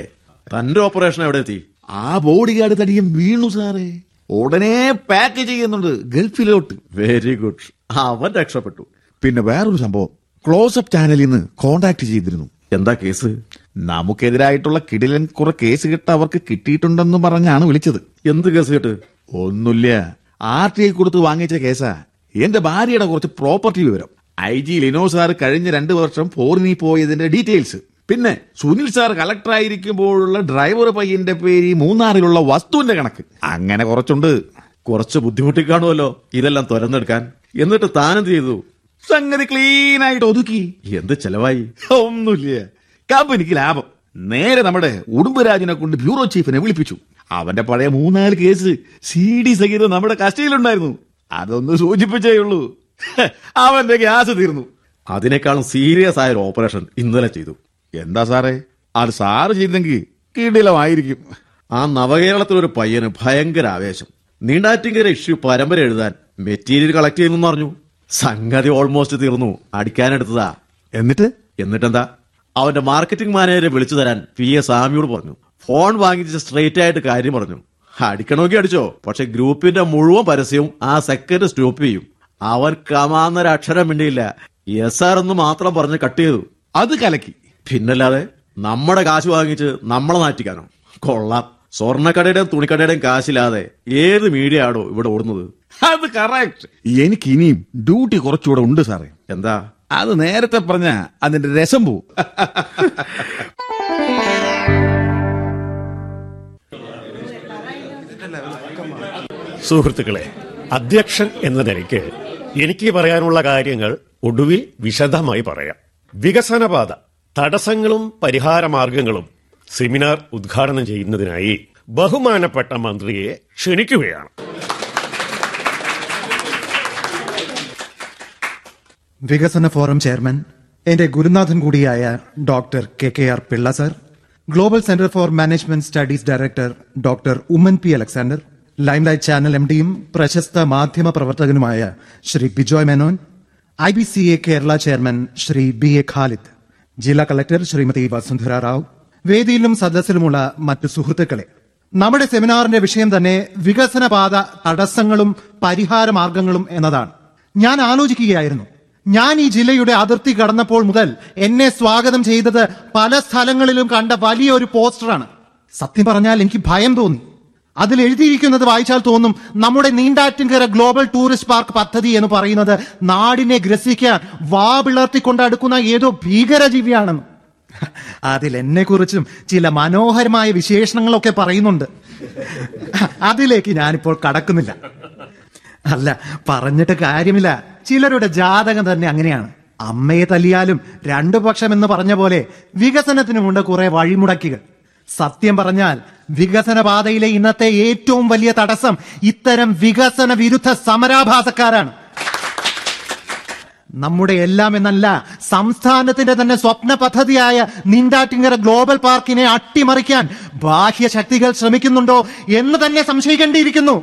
തന്റെ ഓപ്പറേഷൻ എവിടെ എത്തി? ആ ബോഡി ഗാർഡ് തടിയും വീണു സാറേ. ഉടനെ പാക്ക് ചെയ്യുന്നുണ്ട് ഗൾഫിലോട്ട്. വെരി ഗുഡ് അവൻ രക്ഷപ്പെട്ടു. പിന്നെ വേറൊരു സംഭവം. ക്ലോസപ്പ് ചാനലിൽ നിന്ന് കോണ്ടാക്ട് ചെയ്തിരുന്നു. എന്താ കേസ്? നമുക്കെതിരായിട്ടുള്ള കിടിലൻ കുറെ കേസ് കിട്ട അവർക്ക് കിട്ടിയിട്ടുണ്ടെന്ന് പറഞ്ഞാണ് വിളിച്ചത്. എന്ത് കേസ് കേട്ട്? ഒന്നുമില്ല. ആർ ടി ഐ കൊടുത്ത് വാങ്ങിച്ച കേസാ. എന്റെ ഭാര്യയുടെ കുറച്ച് പ്രോപ്പർട്ടി വിവരം. ഐ ജി ലിനോ സാർ കഴിഞ്ഞ രണ്ടു വർഷം ഫോറിനിൽ പോയതിന്റെ ഡീറ്റെയിൽസ് പിന്നെ സുനിൽ സാർ കളക്ടർ ആയിരിക്കുമ്പോഴുള്ള ഡ്രൈവർ പയ്യന്റെ പേര് മൂന്നാറിലുള്ള വസ്തുവിന്റെ കണക്ക്. അങ്ങനെ കുറച്ചുണ്ട്. കുറച്ച് ബുദ്ധിമുട്ടി കാണുമല്ലോ ഇതെല്ലാം തുരന്നെടുക്കാൻ. എന്നിട്ട് താനെന്ത് ചെയ്തു? സംഗതി ക്ലീൻ ആയിട്ട് ഒതുക്കി. എന്ത് ചെലവായി? ഒന്നുമില്ല? കമ്പനിക്ക് ലാഭം. നേരെ നമ്മുടെ ഉടുമ്പരാജിനെ കൊണ്ട് ബ്യൂറോ ചീഫിനെ വിളിപ്പിച്ചു. അവന്റെ പഴയ മൂന്നാൽ കേസ് സി ഡി സഹിതം നമ്മുടെ കസ്റ്റഡിയിലുണ്ടായിരുന്നു. അതൊന്ന് സൂചിപ്പിച്ചേ ഉള്ളൂ. അവന്റെ ഗ്യാസ് തീർന്നു. അതിനേക്കാളും സീരിയസ് ആയ ഒരു ഓപ്പറേഷൻ ഇന്നലെ ചെയ്തു. എന്താ സാറേ? അത് സാറ് ചെയ്തെങ്കിൽ കിടിലമായിരിക്കും. ആ നവകേരളത്തിലൊരു പയ്യന് ഭയങ്കര ആവേശം. നീണ്ടാറ്റിങ്കര ഇഷ്യൂ പരമ്പര എഴുതാൻ മെറ്റീരിയൽ കളക്ട് ചെയ്യുന്നു പറഞ്ഞു. സംഗതി ഓൾമോസ്റ്റ് തീർന്നു. അടിക്കാനെടുത്തതാ എന്നിട്ട്? എന്നിട്ടെന്താ? അവന്റെ മാർക്കറ്റിംഗ് മാനേജറെ വിളിച്ചു തരാൻ പി എ സ്വാമിയോട് പറഞ്ഞു. ഫോൺ വാങ്ങിച്ച് സ്ട്രെയിറ്റ് ആയിട്ട് കാര്യം പറഞ്ഞു. അടിക്കണമെങ്കിൽ അടിച്ചോ. പക്ഷെ ഗ്രൂപ്പിന്റെ മുഴുവൻ പരസ്യവും ആ സെക്കൻഡ് സ്റ്റോപ്പ് ചെയ്യും. അവൻ കമാന്നൊരക്ഷരം മിണ്ടിയില്ല. എസ് ആർ എന്ന് മാത്രം പറഞ്ഞ് കട്ട് ചെയ്തു. അത് കലക്കി. പിന്നല്ലാതെ നമ്മുടെ കാശ് വാങ്ങിച്ച് നമ്മളെ നാറ്റിക്കാനോ. കൊള്ളാം. സ്വർണക്കടയുടെയും തുണിക്കടയുടെയും കാശില്ലാതെ ഏത് മീഡിയ ആടോ ഇവിടെ ഓടുന്നത്? അത് കറക്റ്റ് എനിക്ക് ഇനിയും ഡ്യൂട്ടി കുറച്ചുകൂടെ ഉണ്ട് സാറേ. എന്താ? അത് നേരത്തെ പറഞ്ഞ അതിന്റെ രസം പോവും. സുഹൃത്തുക്കളെ അധ്യക്ഷൻ എന്ന നിലയ്ക്ക് എനിക്ക് പറയാനുള്ള കാര്യങ്ങൾ ഒടുവിൽ വിശദമായി പറയാം. വികസനപാത. തടസ്സങ്ങളും പരിഹാരമാർഗങ്ങളും സെമിനാർ ഉദ്ഘാടനം ചെയ്യുന്നതിനായി ബഹുമാനപ്പെട്ട മന്ത്രിയെ ക്ഷണിക്കുകയാണ്. വികസന ഫോറം ചെയർമാൻ എന്റെ ഗുരുനാഥൻ കൂടിയായ doctor K K R Pillai sir global centre for management studies director doctor Oommen P Alexander limelight channel M ഡിയും പ്രശസ്ത മാധ്യമ പ്രവർത്തകനുമായ Shri Bijoy Menon I B C A Kerala chairman Shri B A Khalid. ജില്ലാ collector Shrimati Vasundhara Rao. വേദിയിലും സദസ്സിലുമുള്ള മറ്റു സുഹൃത്തുക്കളെ നമ്മുടെ സെമിനാറിന്റെ വിഷയം തന്നെ വികസന പാത തടസ്സങ്ങളും പരിഹാര മാർഗങ്ങളും എന്നതാണ്. ഞാൻ ആലോചിക്കുകയായിരുന്നു. ഞാൻ ഈ ജില്ലയുടെ അതിർത്തി കടന്നപ്പോൾ മുതൽ എന്നെ സ്വാഗതം ചെയ്തത് പല സ്ഥലങ്ങളിലും കണ്ട വലിയൊരു പോസ്റ്ററാണ്. സത്യം പറഞ്ഞാൽ എനിക്ക് ഭയം തോന്നി. അതിൽ എഴുതിയിരിക്കുന്നത് വായിച്ചാൽ തോന്നും നമ്മുടെ നീണ്ടാറ്റിൻകര ഗ്ലോബൽ ടൂറിസ്റ്റ് പാർക്ക് പദ്ധതി എന്ന് പറയുന്നത് നാടിനെ ഗ്രസിക്കാൻ വാ പിളർത്തിക്കൊണ്ട് അടുക്കുന്ന ഏതോ ഭീകരജീവിയാണെന്ന്. അതിൽ എന്നെ കുറിച്ചും ചില മനോഹരമായ വിശേഷണങ്ങളൊക്കെ പറയുന്നുണ്ട്. അതിലേക്ക് ഞാനിപ്പോൾ കടക്കുന്നില്ല. അല്ല പറഞ്ഞിട്ട് കാര്യമില്ല. ചിലരുടെ ജാതകം തന്നെ അങ്ങനെയാണ്. അമ്മയെ തല്ലിയാലും രണ്ടു പക്ഷം എന്ന് പറഞ്ഞ പോലെ വികസനത്തിനുമുണ്ട് കുറെ വഴിമുടക്കികൾ. സത്യം പറഞ്ഞാൽ വികസന പാതയിലെ ഇന്നത്തെ ഏറ്റവും വലിയ തടസ്സം ഇത്തരം വികസന വിരുദ്ധ സമരാഭാസക്കാരാണ്. നമ്മുടെ എല്ലാം എന്നല്ല സംസ്ഥാനത്തിന്റെ തന്നെ സ്വപ്ന പദ്ധതിയായ നിണ്ടാറ്റിങ്ങര ഗ്ലോബൽ പാർക്കിനെ അട്ടിമറിക്കാൻ ബാഹ്യ ശക്തികൾ ശ്രമിക്കുന്നുണ്ടോ എന്ന് തന്നെ സംശയിക്കേണ്ടിയിരിക്കുന്നു.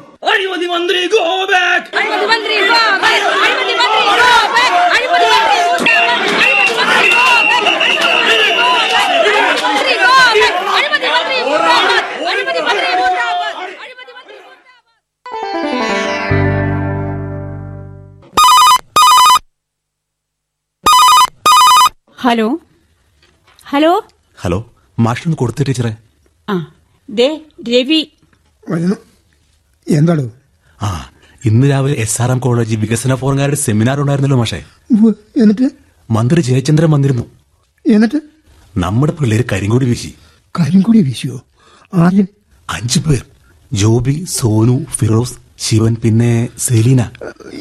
ഹലോ? ഹലോ? ഹലോ മാഷിനൊന്ന് കൊടുത്തു ടീച്ചറെ. ആ ദേ രവി. വരുന്നു. എന്താണോ ആ ഇന്ന് രാവിലെ എസ് ആർ എം കോളേജ് വികസന ഫോറംകാരുടെ സെമിനാർ ഉണ്ടായിരുന്നല്ലോ മാഷേ. എന്നിട്ട്? മന്ത്രി ജയചന്ദ്രൻ വന്നിരുന്നു. എന്നിട്ട്? നമ്മുടെ പിള്ളേര് കരിങ്കുടി വീശി. കരിങ്കുടി വീശിയോ? ആദ്യം അഞ്ചു പേർ. ജോബി സോനു ഫിറോസ് ശിവൻ പിന്നെ സെലീന.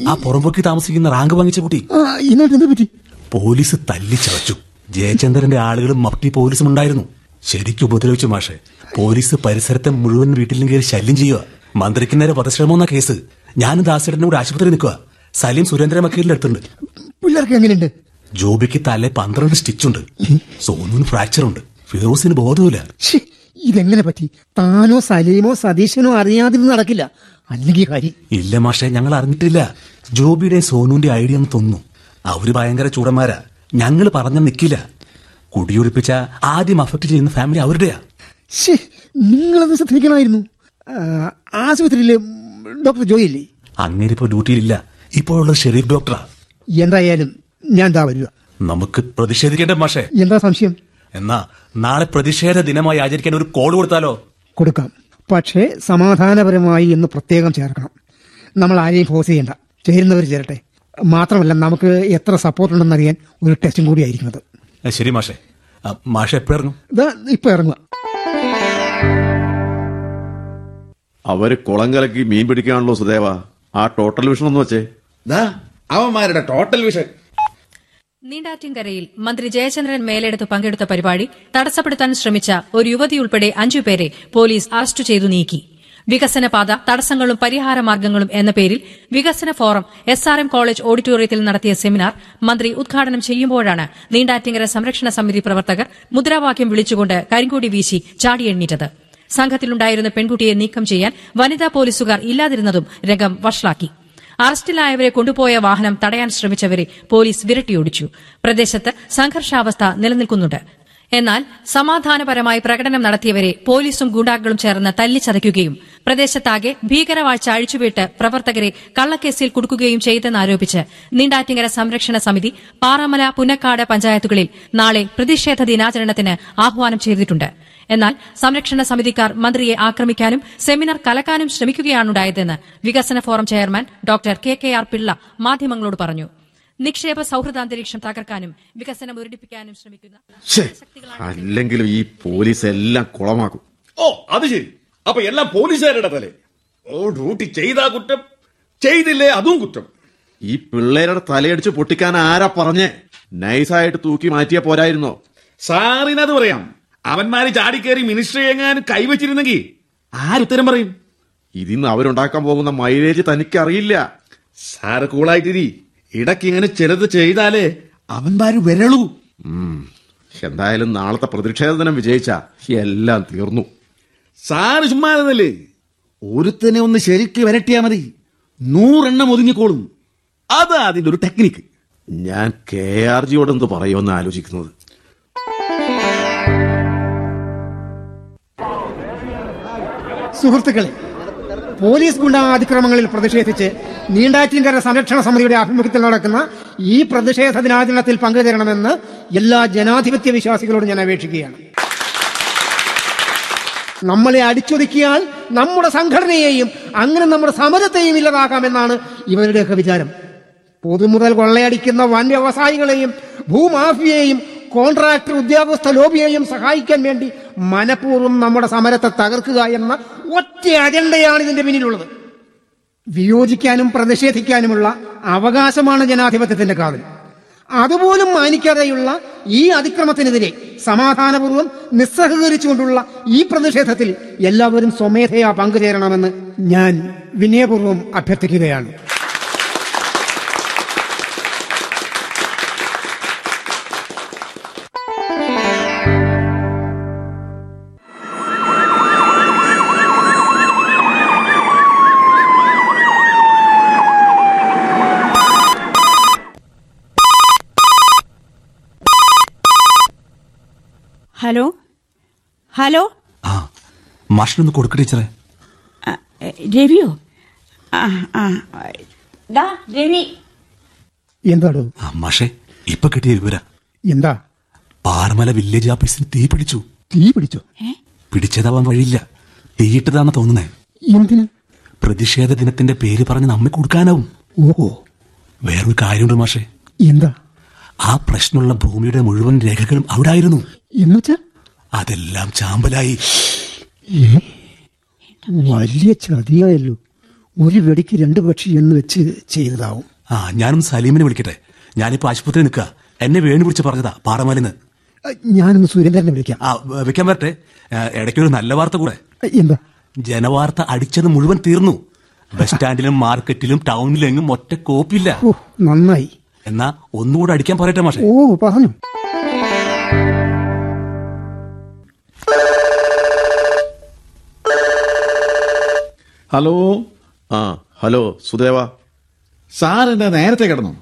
ആ പുറമ്പോക്കി താമസിക്കുന്ന റാങ്ക് വാങ്ങിച്ച കുട്ടി. ആ എന്നിട്ട് എന്താ പറ്റി? പോലീസ് തല്ലിച്ചതച്ചു ജയചന്ദ്രന്റെ ആളുകളും മഫ്റ്റി പോലീസും ഉണ്ടായിരുന്നു. ശരിക്കും ഉപദ്രവിച്ചു മാഷെ. പോലീസ് പരിസരത്തെ മുഴുവൻ വീട്ടിലും കയറി ശല്യം ചെയ്യുക. മന്ത്രിക്ക് നേരെ വധശ്രമം എന്ന കേസ്. ഞാനും ദാസേട്ടനും കൂടെ ആശുപത്രി നിൽക്കുക. സലീം സുരേന്ദ്ര വക്കീലിന്റെ അടുത്തുണ്ട്. പിള്ളേർക്ക് എങ്ങനെയുണ്ട്? ജോബിക്ക് തലേ പന്ത്രണ്ട് സ്റ്റിച്ചുണ്ട്. സോനുവിന് ഫ്രാക്ചർ ഉണ്ട് ഫിറോസിന് ബോധമില്ല ഇതെങ്ങനെ പറ്റി? താനോ സലീമോ സതീശനോ അറിയാതിരുന്ന് നടക്കില്ല. അല്ലെങ്കിൽ ഇല്ല മാഷെ. ഞങ്ങൾ അറിഞ്ഞിട്ടില്ല. ജോബിയുടെ സോനുവിന്റെ ഐഡിയ എന്ന് തോന്നുന്നു അവർ ഭയങ്കര ചൂടന്മാരാ. ഞങ്ങൾ പറഞ്ഞ നിക്കില്ല. കുടിയൊഴിപ്പിച്ച ആദ്യം അഫക്ട് ചെയ്യുന്ന ഫാമിലി അവരുടെയാ. ശേ നിങ്ങളത് ശ്രദ്ധിക്കണമായിരുന്നു? ആശുപത്രിയിലെ ഡോക്ടർ ജോയില്ലേ ഇപ്പൊ ഡ്യൂട്ടിയിലില്ല. ഇപ്പോഴുള്ള ഷെരീഫ് ഡോക്ടറാ. എന്തായാലും ഞാൻ ദാ വരിക. നമുക്ക് പ്രതിഷേധിക്കേണ്ട മാഷേ. എന്താ സംശയം? എന്നാ നാളെ പ്രതിഷേധ ദിനമായി ആചരിക്കാൻ ഒരു കോൾ കൊടുത്താലോ? കൊടുക്കാം. പക്ഷേ സമാധാനപരമായി എന്ന് പ്രത്യേകം ചേർക്കണം. നമ്മൾ ആരെയും ഫോഴ്സ് ചെയ്യണ്ട. ചേരുന്നവർ ചേരട്ടെ. മാത്രമല്ല നമുക്ക് എത്ര സപ്പോർട്ട് ഉണ്ടെന്ന് അറിയാൻ ഒരു ടെസ്റ്റും കൂടി ആയിരിക്കുന്നത് ശരി മാഷെ. മാഷെ ഇറങ്ങും? ഇതാ ഇപ്പൊ ഇറങ്ങുക അവർ കുളം കലക്കി മീൻ പിടിക്കാണല്ലോ സുദേവ. ആ ടോട്ടൽ വിഷൻ ഒന്ന് വെച്ചേ. അവന്മാരുടെ ടോട്ടൽ വിഷൻ നീണ്ടാറ്റിൻകരയിൽ മന്ത്രി ജയചന്ദ്രൻ മേലെടുത്ത് പങ്കെടുത്ത പരിപാടി തടസ്സപ്പെടുത്താൻ ശ്രമിച്ച ഒരു യുവതിയുൾപ്പെടെ അഞ്ചുപേരെ പോലീസ് അറസ്റ്റ് ചെയ്തു നീക്കി. വികസനപാത തടസ്സങ്ങളും പരിഹാര മാർഗങ്ങളും എന്ന പേരിൽ വികസന forum S R M college ഓഡിറ്റോറിയത്തിൽ നടത്തിയ സെമിനാർ മന്ത്രി ഉദ്ഘാടനം ചെയ്യുമ്പോഴാണ് നീണ്ടാറ്റിങ്കര സംരക്ഷണ സമിതി പ്രവർത്തകർ മുദ്രാവാക്യം വിളിച്ചുകൊണ്ട് കരിങ്കൊടി വീശി ചാടിയെണ്ണീറ്റത് സംഘത്തിലുണ്ടായിരുന്ന പെൺകുട്ടിയെ നീക്കം ചെയ്യാൻ വനിതാ പോലീസുകാർ ഇല്ലാതിരുന്നതും രംഗം വഷളാക്കി. അറസ്റ്റിലായവരെ കൊണ്ടുപോയ വാഹനം തടയാൻ ശ്രമിച്ചവരെ പോലീസ് വിരട്ടിയോടിച്ചു. പ്രദേശത്ത് സംഘർഷാവസ്ഥ നിലനിൽക്കുന്നുണ്ട്. എന്നാൽ സമാധാനപരമായി പ്രകടനം നടത്തിയവരെ പോലീസും ഗുണ്ടാക്കളും ചേർന്ന് തല്ലിച്ചതയ്ക്കുകയും പ്രദേശത്താകെ ഭീകരവാഴ്ച അഴിച്ചുവിട്ട് പ്രവർത്തകരെ കള്ളക്കേസിൽ കുടുക്കുകയും ചെയ്തെന്നാരോപിച്ച് നീണ്ടാറ്റിങ്ങര സംരക്ഷണ സമിതി പാറമല പുന്നക്കാട് പഞ്ചായത്തുകളിൽ നാളെ പ്രതിഷേധ ദിനാചരണത്തിന് ആഹ്വാനം ചെയ്തിട്ടുണ്ട്. എന്നാൽ സംരക്ഷണ സമിതിക്കാർ മന്ത്രിയെ ആക്രമിക്കാനും സെമിനാർ കലക്കാനും ശ്രമിക്കുകയാണുണ്ടായതെന്ന് വികസന forum chairman doctor K K R Pillai മാധ്യമങ്ങളോട് പറഞ്ഞു. നിക്ഷേപ സൌഹൃദാന്തരീക്ഷം തകർക്കാനും വികസനം മുരടിപ്പിക്കാനും ശ്രമിക്കുന്ന അല്ലെങ്കിലും ഈ പോലീസ് എല്ലാം കുളമാക്കും. ഓ അത് ശരി. അപ്പൊ എല്ലാം പോലീസുകാരുടെ തലേ. ഓ ഡ്യൂട്ടി ചെയ്താ കുറ്റം ചെയ്തില്ലേ അതും കുറ്റം. ഈ പിള്ളേരുടെ തലയടിച്ച് പൊട്ടിക്കാൻ ആരാ പറഞ്ഞേ? നൈസായിട്ട് തൂക്കി മാറ്റിയ പോരായിരുന്നോ? സാറിനത് പറയാം. അവന്മാര് ചാടിക്കേറി മിനിസ്റ്ററി എങ്ങാനും കൈവച്ചിരുന്നെങ്കിൽ ആരുത്തരം പറയും? ഇതിന്ന് അവരുണ്ടാക്കാൻ പോകുന്ന മൈലേജ് തനിക്കറിയില്ല. സാറ് കൂളായിട്ടിരി. ഇടയ്ക്ക് ഇങ്ങനെ ചിലത് ചെയ്താലേ അവന്മാര് വരളൂ. എന്തായാലും നാളത്തെ പ്രതിഷേധനം വിജയിച്ച എല്ലാം തീർന്നു. സാറ് ചുമ്മാതല്ലേ ഒരുത്തനെ ഒന്ന് ശരിക്ക് വരട്ടിയാ മതി. നൂറെണ്ണം ഒതുങ്ങിക്കോളും. അതാ അതിന്റെ ഒരു ടെക്നിക്ക് ഞാൻ കെ ആർ ജിയോട് എന്ത് പറയുമെന്ന് ആലോചിക്കുന്നത്. സുഹൃത്തുക്കളെ പോലീസ് ഗുണ്ട അതിക്രമങ്ങളിൽ പ്രതിഷേധിച്ച് നീണ്ടാറ്റിൻകര സംരക്ഷണ സമിതിയുടെ ആഭിമുഖ്യത്തിൽ നടക്കുന്ന ഈ പ്രതിഷേധ ദിനാചരണത്തിൽ പങ്കുചേരണമെന്ന് എല്ലാ ജനാധിപത്യ വിശ്വാസികളോടും ഞാൻ അപേക്ഷിക്കുകയാണ്. നമ്മളെ അടിച്ചൊതുക്കിയാൽ നമ്മുടെ സംഘടനയെയും അങ്ങനെ നമ്മുടെ സമരത്തെയും ഇല്ലാതാക്കാമെന്നാണ് ഇവരുടെയൊക്കെ വിചാരം. പൊതുമുതൽ കൊള്ളയടിക്കുന്ന വൻ വ്യവസായികളെയും ഭൂമാഫിയെയും കോൺട്രാക്ടർ ഉദ്യോഗസ്ഥ ലോബിയെയും സഹായിക്കാൻ വേണ്ടി മനഃപൂർവം നമ്മുടെ സമരത്തെ തകർക്കുക എന്ന ഒറ്റ അജണ്ടയാണ് ഇതിന്റെ പിന്നിലുള്ളത്. വിയോജിക്കാനും പ്രതിഷേധിക്കാനുമുള്ള അവകാശമാണ് ജനാധിപത്യത്തിന്റെ കാതൽ. അതുപോലും മാനിക്കാതെയുള്ള ഈ അതിക്രമത്തിനെതിരെ സമാധാനപൂർവം നിസ്സഹകരിച്ചുകൊണ്ടുള്ള ഈ പ്രതിഷേധത്തിൽ എല്ലാവരും സ്വമേധയാ പങ്കുചേരണമെന്ന് ഞാൻ വിനയപൂർവം അഭ്യർത്ഥിക്കുകയാണ്. ഹലോ? ഹലോ? മാഷിനൊന്ന് കൊടുക്ക ടീച്ചറെ. ആ, രവിയോ? ആ ആ ദാ രവി. എന്താടോ? ആ, മാഷെ ഇപ്പൊ കിട്ടിയ വിവര. എന്താ? പാറമല വില്ലേജ് ഓഫീസിന് തീ പിടിച്ചു. തീ പിടിച്ചോ? പിടിച്ചതാവാൻ വഴിയില്ല. തീയിട്ടതാണെന്ന് തോന്നുന്നേ. എന്തിന്? പ്രതിഷേധ ദിനത്തിന്റെ പേര് പറഞ്ഞ് നമ്മെ കൊടുക്കാനാവും. ഓഹോ. വേറൊരു കാര്യമുണ്ട് മാഷെ. എന്താ? ആ പ്രശ്നമുള്ള ഭൂമിയുടെ മുഴുവൻ രേഖകളും അവിടെ ആയിരുന്നു എന്നുവെച്ചാ? അതെല്ലാം ചാമ്പലായി? വലിയ ചതിയായല്ലോ. ഒരു വെടിക്ക് രണ്ട് പക്ഷി എന്ന് വെച്ച് ചെയ്തതാവും. ആ ഞാനും സലീമിനെ വിളിക്കട്ടെ. ഞാനിപ്പോ ആശുപത്രി നിൽക്കുക എന്നെ വേണു പിടിച്ച് പറഞ്ഞതാ പാറമാലിന്ന് ഞാനൊന്ന് സുരേന്ദ്രനെ വിളിക്കാം. ആ വെക്കാൻ വരട്ടെ. ഇടയ്ക്കൊരു നല്ല വാർത്ത കൂടെ. എന്താ? ജനവാർത്ത അടിച്ചത് മുഴുവൻ തീർന്നു. ബസ് സ്റ്റാൻഡിലും മാർക്കറ്റിലും ടൗണിലെങ്ങും ഒറ്റ കോപ്പില്ല നന്നായി. എന്നാ ഒന്നുകൂടെ അടിക്കാൻ പറയട്ടെ മാഷെ. ഓ പറഞ്ഞു. ഹലോ? ആ ഹലോ സുദേവ. സാർ നേരത്തെ കിടന്നു?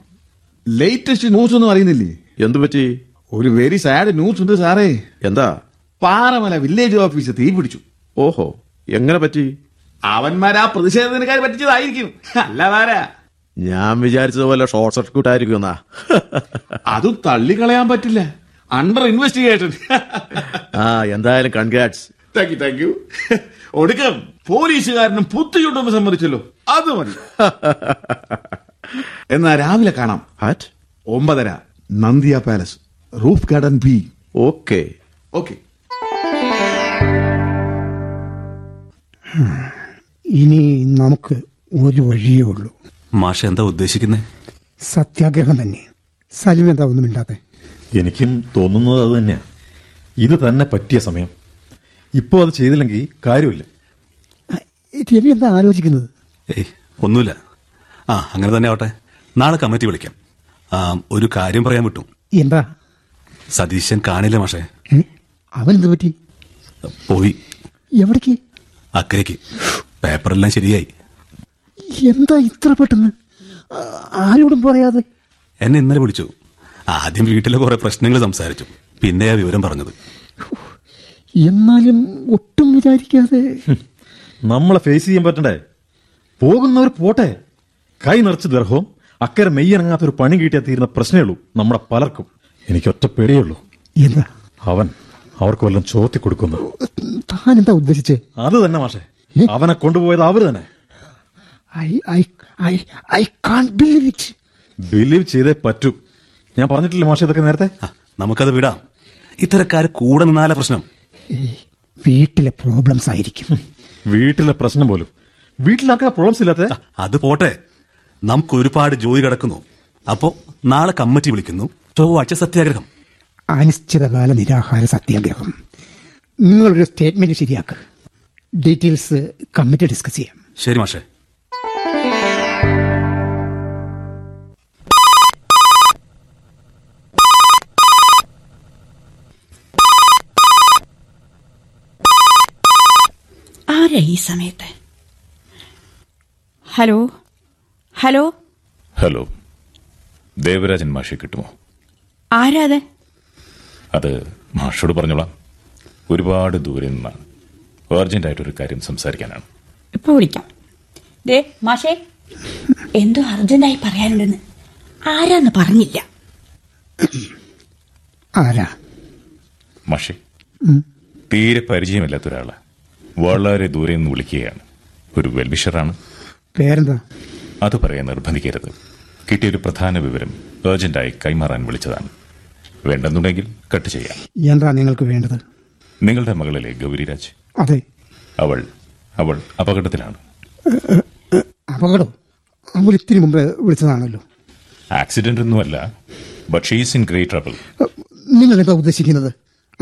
ലേറ്റസ്റ്റ് ന്യൂസ് ഒന്നും അറിയുന്നില്ലേ? എന്തു പറ്റി? ഒരു വെരി സാഡ് ന്യൂസ് ഉണ്ട് സാറേ. എന്താ? പാറമല വില്ലേജ് ഓഫീസ് തീ പിടിച്ചു. ഓഹോ എങ്ങനെ പറ്റി? അവന്മാരാ പ്രതിഷേധത്തിനേക്കാൾ പറ്റിച്ചതായിരിക്കും. അല്ലാതാരാ ഞാൻ വിചാരിച്ചതുപോലെ ഷോർട്ട് സർക്യൂട്ട് ആയിരിക്കും എന്നാ. അതും തള്ളിക്കളയാൻ പറ്റില്ല. അണ്ടർ ഇൻവെസ്റ്റിഗേഷൻ ആ എന്തായാലും congrats thank you thank you ഒടുക്കം പോലീസുകാരനും പുത്തിയുണ്ടെന്ന് സമ്മതിച്ചല്ലോ. അത് മതി. എന്നാ രാവിലെ കാണാം. ഹാറ്റ് ഒമ്പതര Nandiya palace roof garden be okay okay ഇനി നമുക്ക് ഒരു വഴിയേ ഉള്ളൂ. മാഷ എന്താ ഉദ്ദേശിക്കുന്നത് സത്യാഗ്രഹം തന്നെ. സലിം എന്താ ഒന്നും മിണ്ടാത്തെ എനിക്കും തോന്നുന്നത് അത് തന്നെയാണ് ഇത് തന്നെ പറ്റിയ സമയം. ഇപ്പോൾ അത് ചെയ്തില്ലെങ്കിൽ കാര്യമില്ല. രവി എന്താ ആലോചിക്കുന്നത്? ഏയ് ഒന്നുമില്ല. ആ അങ്ങനെ തന്നെ ആവട്ടെ. നാളെ കമ്മിറ്റി വിളിക്കാം. ആ ഒരു കാര്യം പറയാൻ വിട്ടു. എന്താ? സതീശൻ കാണില്ല മാഷേ? ഏ? അവൻ എന്ത് പറ്റി? പോയി. എവിടേക്ക്? അക്കരയ്ക്ക്. പേപ്പറെല്ലാം ശരിയായി. എന്താ ഇത്ര പെട്ടെന്ന്? ആ, ആരോടും പറയാതെ. എന്നെ ഇന്നലെ വിളിച്ചു. ആദ്യം വീട്ടിലെ കുറെ പ്രശ്നങ്ങൾ സംസാരിച്ചു. പിന്നെ ആ വിവരം പറഞ്ഞത്. എന്നാലും ഒട്ടും വിചാരിക്കാതെ നമ്മളെ ഫേസ് ചെയ്യാൻ പറ്റണ്ടേ? പോകുന്നവർ പോട്ടെ. കൈ നിറച്ച് ദർഹവും അക്കരെ മെയ്യനങ്ങാത്തൊരു പണി കിട്ടിയാൽ തീരുന്ന പ്രശ്നമേ ഉള്ളൂ നമ്മുടെ പലർക്കും. എനിക്ക് ഒറ്റ പേടിയേ ഉള്ളൂ. എന്താ? അവൻ അവർക്ക് വല്ലതും ചോർത്തി കൊടുക്കുന്നു. താൻ എന്താ ഉദ്ദേശിച്ചേ? അത് തന്നെ മാഷെ. അവനെ കൊണ്ടുപോയത് അവർ തന്നെ. I I I I can't believe it believe ചെയ്തേ പറ്റൂ. ഞാൻ പറഞ്ഞിട്ടില്ല മാഷെ ഇതൊക്കെ നേരത്തെ? നമുക്കത് വിടാം. ഇത്തരക്കാര് കൂടെ നിന്നാല പ്രശ്നം. വീട്ടിലെ പ്രോബ്ലംസ് ആയിരിക്കും. വീട്ടിലെ പ്രശ്നം പോലും. വീട്ടിലാക്കാൻ പ്രോബ്ലംസ് ഇല്ലാത്ത? അത് പോട്ടെ. നമുക്ക് ഒരുപാട് ജോലി കിടക്കുന്നു. അപ്പോ നാളെ കമ്മിറ്റി വിളിക്കുന്നു. ചൊവ്വാഴ്ച സത്യാഗ്രഹം. അനിശ്ചിതകാല നിരാഹാര സത്യാഗ്രഹം. നിങ്ങളൊരു സ്റ്റേറ്റ്മെന്റ് ശരിയാക്കുക ഡീറ്റെയിൽസ് കമ്മിറ്റി ഡിസ്കസ് ചെയ്യാം. ശരി മാഷേ. ആരാ ഈ സമയത്ത്? ഹലോ? ഹലോ? ഹലോ. ദേവരാജൻ മാഷെ കിട്ടുമോ? ആരാ അത് അത് മാഷോട് പറഞ്ഞോളാം. ഒരുപാട് ദൂരെ നിന്നാണ്. അർജന്റായിട്ടൊരു കാര്യം സംസാരിക്കാനാണ്. ഇപ്പൊ വിളിക്കാം. ദേ മാഷേ എന്തോ അർജന്റായി പറയാനുണ്ടെന്ന് ആരാന്ന് പറഞ്ഞില്ല. ആരാ? മാഷേ. തീരെ പരിചയമില്ലാത്ത ഒരാൾ. വളരെ ദൂരെ നിന്ന് വിളിക്കുകയാണ്. ഒരു വെൽവിഷറാണ്. പേരെന്താ? അത് പറയാൻ നിർബന്ധിക്കരുത്. കിട്ടിയൊരു പ്രധാന വിവരം ഏർജന്റായി കൈമാറാൻ വിളിച്ചതാണ്. വേണ്ടെന്നുണ്ടെങ്കിൽ കട്ട് ചെയ്യാം. എന്താ നിങ്ങൾക്ക് വേണ്ടത്? നിങ്ങളുടെ മകളിലെ ഗൗരിരാജ്. അതെ. അവൾ അവൾ അപകടത്തിലാണ്. അപകടം? അവൾ ഇത്തിരി മുമ്പ് വിളിച്ചതാണല്ലോ. ആക്സിഡന്റ് ഒന്നുമല്ല but she's in great trouble നിങ്ങൾ എന്താ ഉദ്ദേശിക്കുന്നത്?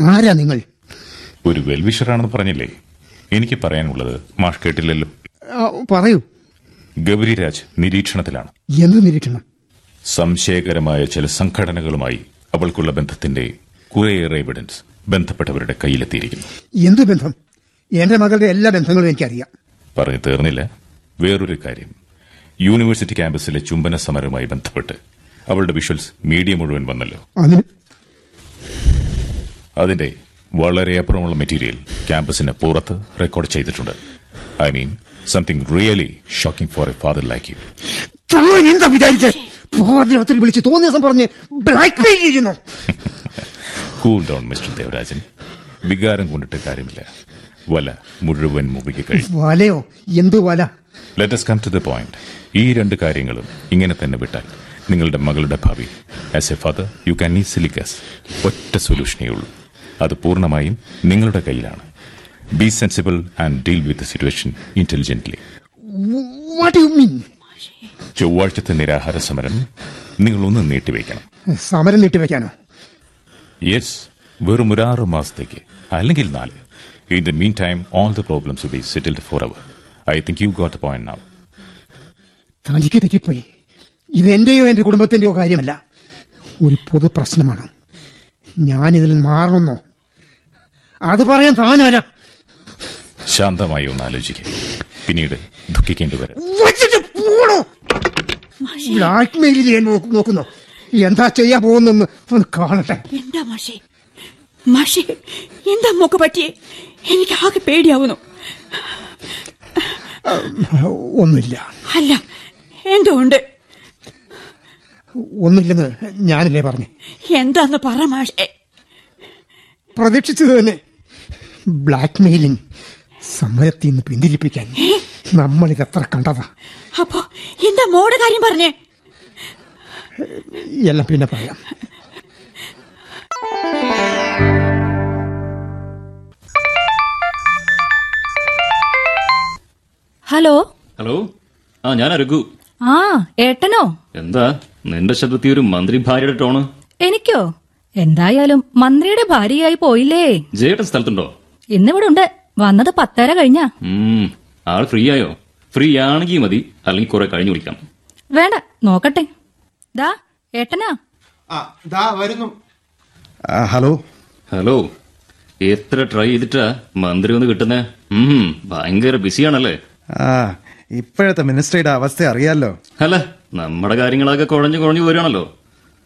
ആരാ നിങ്ങൾ? ഒരു വെൽവിഷറാണെന്ന് പറഞ്ഞില്ലേ? എനിക്ക് പറയാനുള്ളത് മാഷ് കേട്ടില്ലല്ലോ. പറയൂ. ഗൗരിരാജ് നിരീക്ഷണത്തിലാണ്. എന്ത് നിരീക്ഷണം? സംശയകരമായ ചില സംഘടനകളുമായി അവൾക്കുള്ള ബന്ധത്തിന്റെ കുറേയേറെ എവിഡൻസ് ബന്ധപ്പെട്ടവരുടെ കയ്യിലെത്തിയിരിക്കുന്നു. എന്ത് ബന്ധം? എന്റെ മകളുടെ എല്ലാ ബന്ധങ്ങളും എനിക്കറിയാം. പറഞ്ഞു തീർന്നില്ല. വേറൊരു കാര്യം. യൂണിവേഴ്സിറ്റി ക്യാമ്പസിലെ ചുംബന സമരവുമായി ബന്ധപ്പെട്ട് അവളുടെ വിഷ്വൽസ് മീഡിയ മുഴുവൻ വന്നല്ലോ. അതിന് അതിന്റെ വളരെ അപ്പുറമുള്ള മെറ്റീരിയൽ ക്യാമ്പസിന് പുറത്ത് റെക്കോർഡ് ചെയ്തിട്ടുണ്ട്. I mean something really shocking for a father like you എന്താ വിചാരിച്ചേ? വിളിച്ച് തോന്നിയ ദിവസം പറഞ്ഞ് ബ്ലാക്ക് മെയിൽ ചെയ്യുന്നു. കൂൾ ഡൗൺ മിസ്റ്റർ ദേവരാജൻ വികാരം കൊണ്ടിട്ട് കാര്യമില്ല. വല മുഴുവൻ മുറുകി കഴിഞ്ഞു. വലയോ? എന്ത് വല? Let's come to the point ഈ രണ്ട് കാര്യങ്ങളും ഇങ്ങനെ തന്നെ വിട്ടാൽ നിങ്ങളുടെ മകളുടെ ഭാവി. As a father you can easily guess ഒറ്റ സൊല്യൂഷനേ ഉള്ളൂ. അത് പൂർണമായും നിങ്ങളുടെ കയ്യിലാണ്. Be sensible and deal with situation intelligently ചൊവ്വാഴ്ചത്തെ നിരാഹാര സമരം നിങ്ങൾ നിങ്ങളൊന്ന് നീട്ടിവെക്കണം. സമരം നീട്ടിവെക്കാനോ? യെസ് വെറും ഒരു ആറ് മാസത്തേക്ക് അല്ലെങ്കിൽ നാല്. In the meantime all the problems be settled forever I think you got point now തനിക്ക് തെറ്റിപ്പോയി. ഇത് എന്റെയോ എന്റെ കുടുംബത്തിന്റെയോ കാര്യമല്ല. ഒരു പൊതു പ്രശ്നമാണ് ഞാൻ ഇതിൽ മാറണമെന്നോ? അത് പറയാൻ താനാരാ? ശാന്തമായി ഒന്ന് ആലോചിക്കുക പിന്നീട് ദുഃഖിക്കേണ്ടി വരും. ബ്ലാക്ക് മെയിൽ ചെയ്യാൻ നോക്കുന്നു. എന്താ ചെയ്യാൻ പോകുന്നെന്ന് ഒന്ന് കാണട്ടെ. എന്താ മാഷേ? മാഷേ എന്താ മോക്ക് പറ്റിയേ? എനിക്ക് ആകെ പേടിയാവുന്നു. ഒന്നുമില്ല. അല്ല എന്തോ ഉണ്ട്? ഒന്നുമില്ലെന്ന് ഞാനല്ലേ പറഞ്ഞു. എന്താന്ന് പറ മാഷേ. പ്രതീക്ഷിച്ചത് തന്നെ ബ്ലാക്ക് മെയിലിംഗ് സമരത്തിൽ നിന്ന് പിന്തിരിപ്പിക്കാൻ നമ്മളിത് എത്ര കണ്ടതാ. അപ്പോ എന്താ മോടെ കാര്യം പറഞ്ഞേ? എല്ലാം പിന്നെ പറയാം. ഹലോ? ഹലോ? ആ ഞാൻ രഘു. ആ ഏട്ടനോ? എന്താ? നിന്റെ ശബ്ദത്തിൽ ഒരു മന്ത്രി ഭാര്യയുടെ ടോണ്? എനിക്കോ? എന്തായാലും മന്ത്രിയുടെ ഭാര്യയായി പോയില്ലേ? ജയേട്ടൻ സ്ഥലത്തുണ്ടോ? ഇന്നിവിടെ ഉണ്ട് വന്നത് പത്തര കഴിഞ്ഞാ. ആൾ ആൾ ഫ്രീ ആയോ ഫ്രീ ആണെങ്കിൽ മതി. അല്ലെങ്കിൽ കുറെ കഴിഞ്ഞു വിളിക്കാം. വേണ്ട. നോക്കട്ടെ. ദാ ഏട്ടനാ. ആ ദാ വരുന്നു. ഹലോ. ഹലോ. എത്ര ട്രൈ ചെയ്തിട്ടാ മന്ത്രി ഒന്ന് കിട്ടുന്നേ? ഭയങ്കര ബിസിയാണല്ലേ? ആ ഇപ്പോഴത്തെ മിനിസ്ട്രിയുടെ അവസ്ഥ അറിയാലോ. അല്ല നമ്മുടെ കാര്യങ്ങളൊക്കെ കുഴഞ്ഞു കുഴഞ്ഞു വരികയാണല്ലോ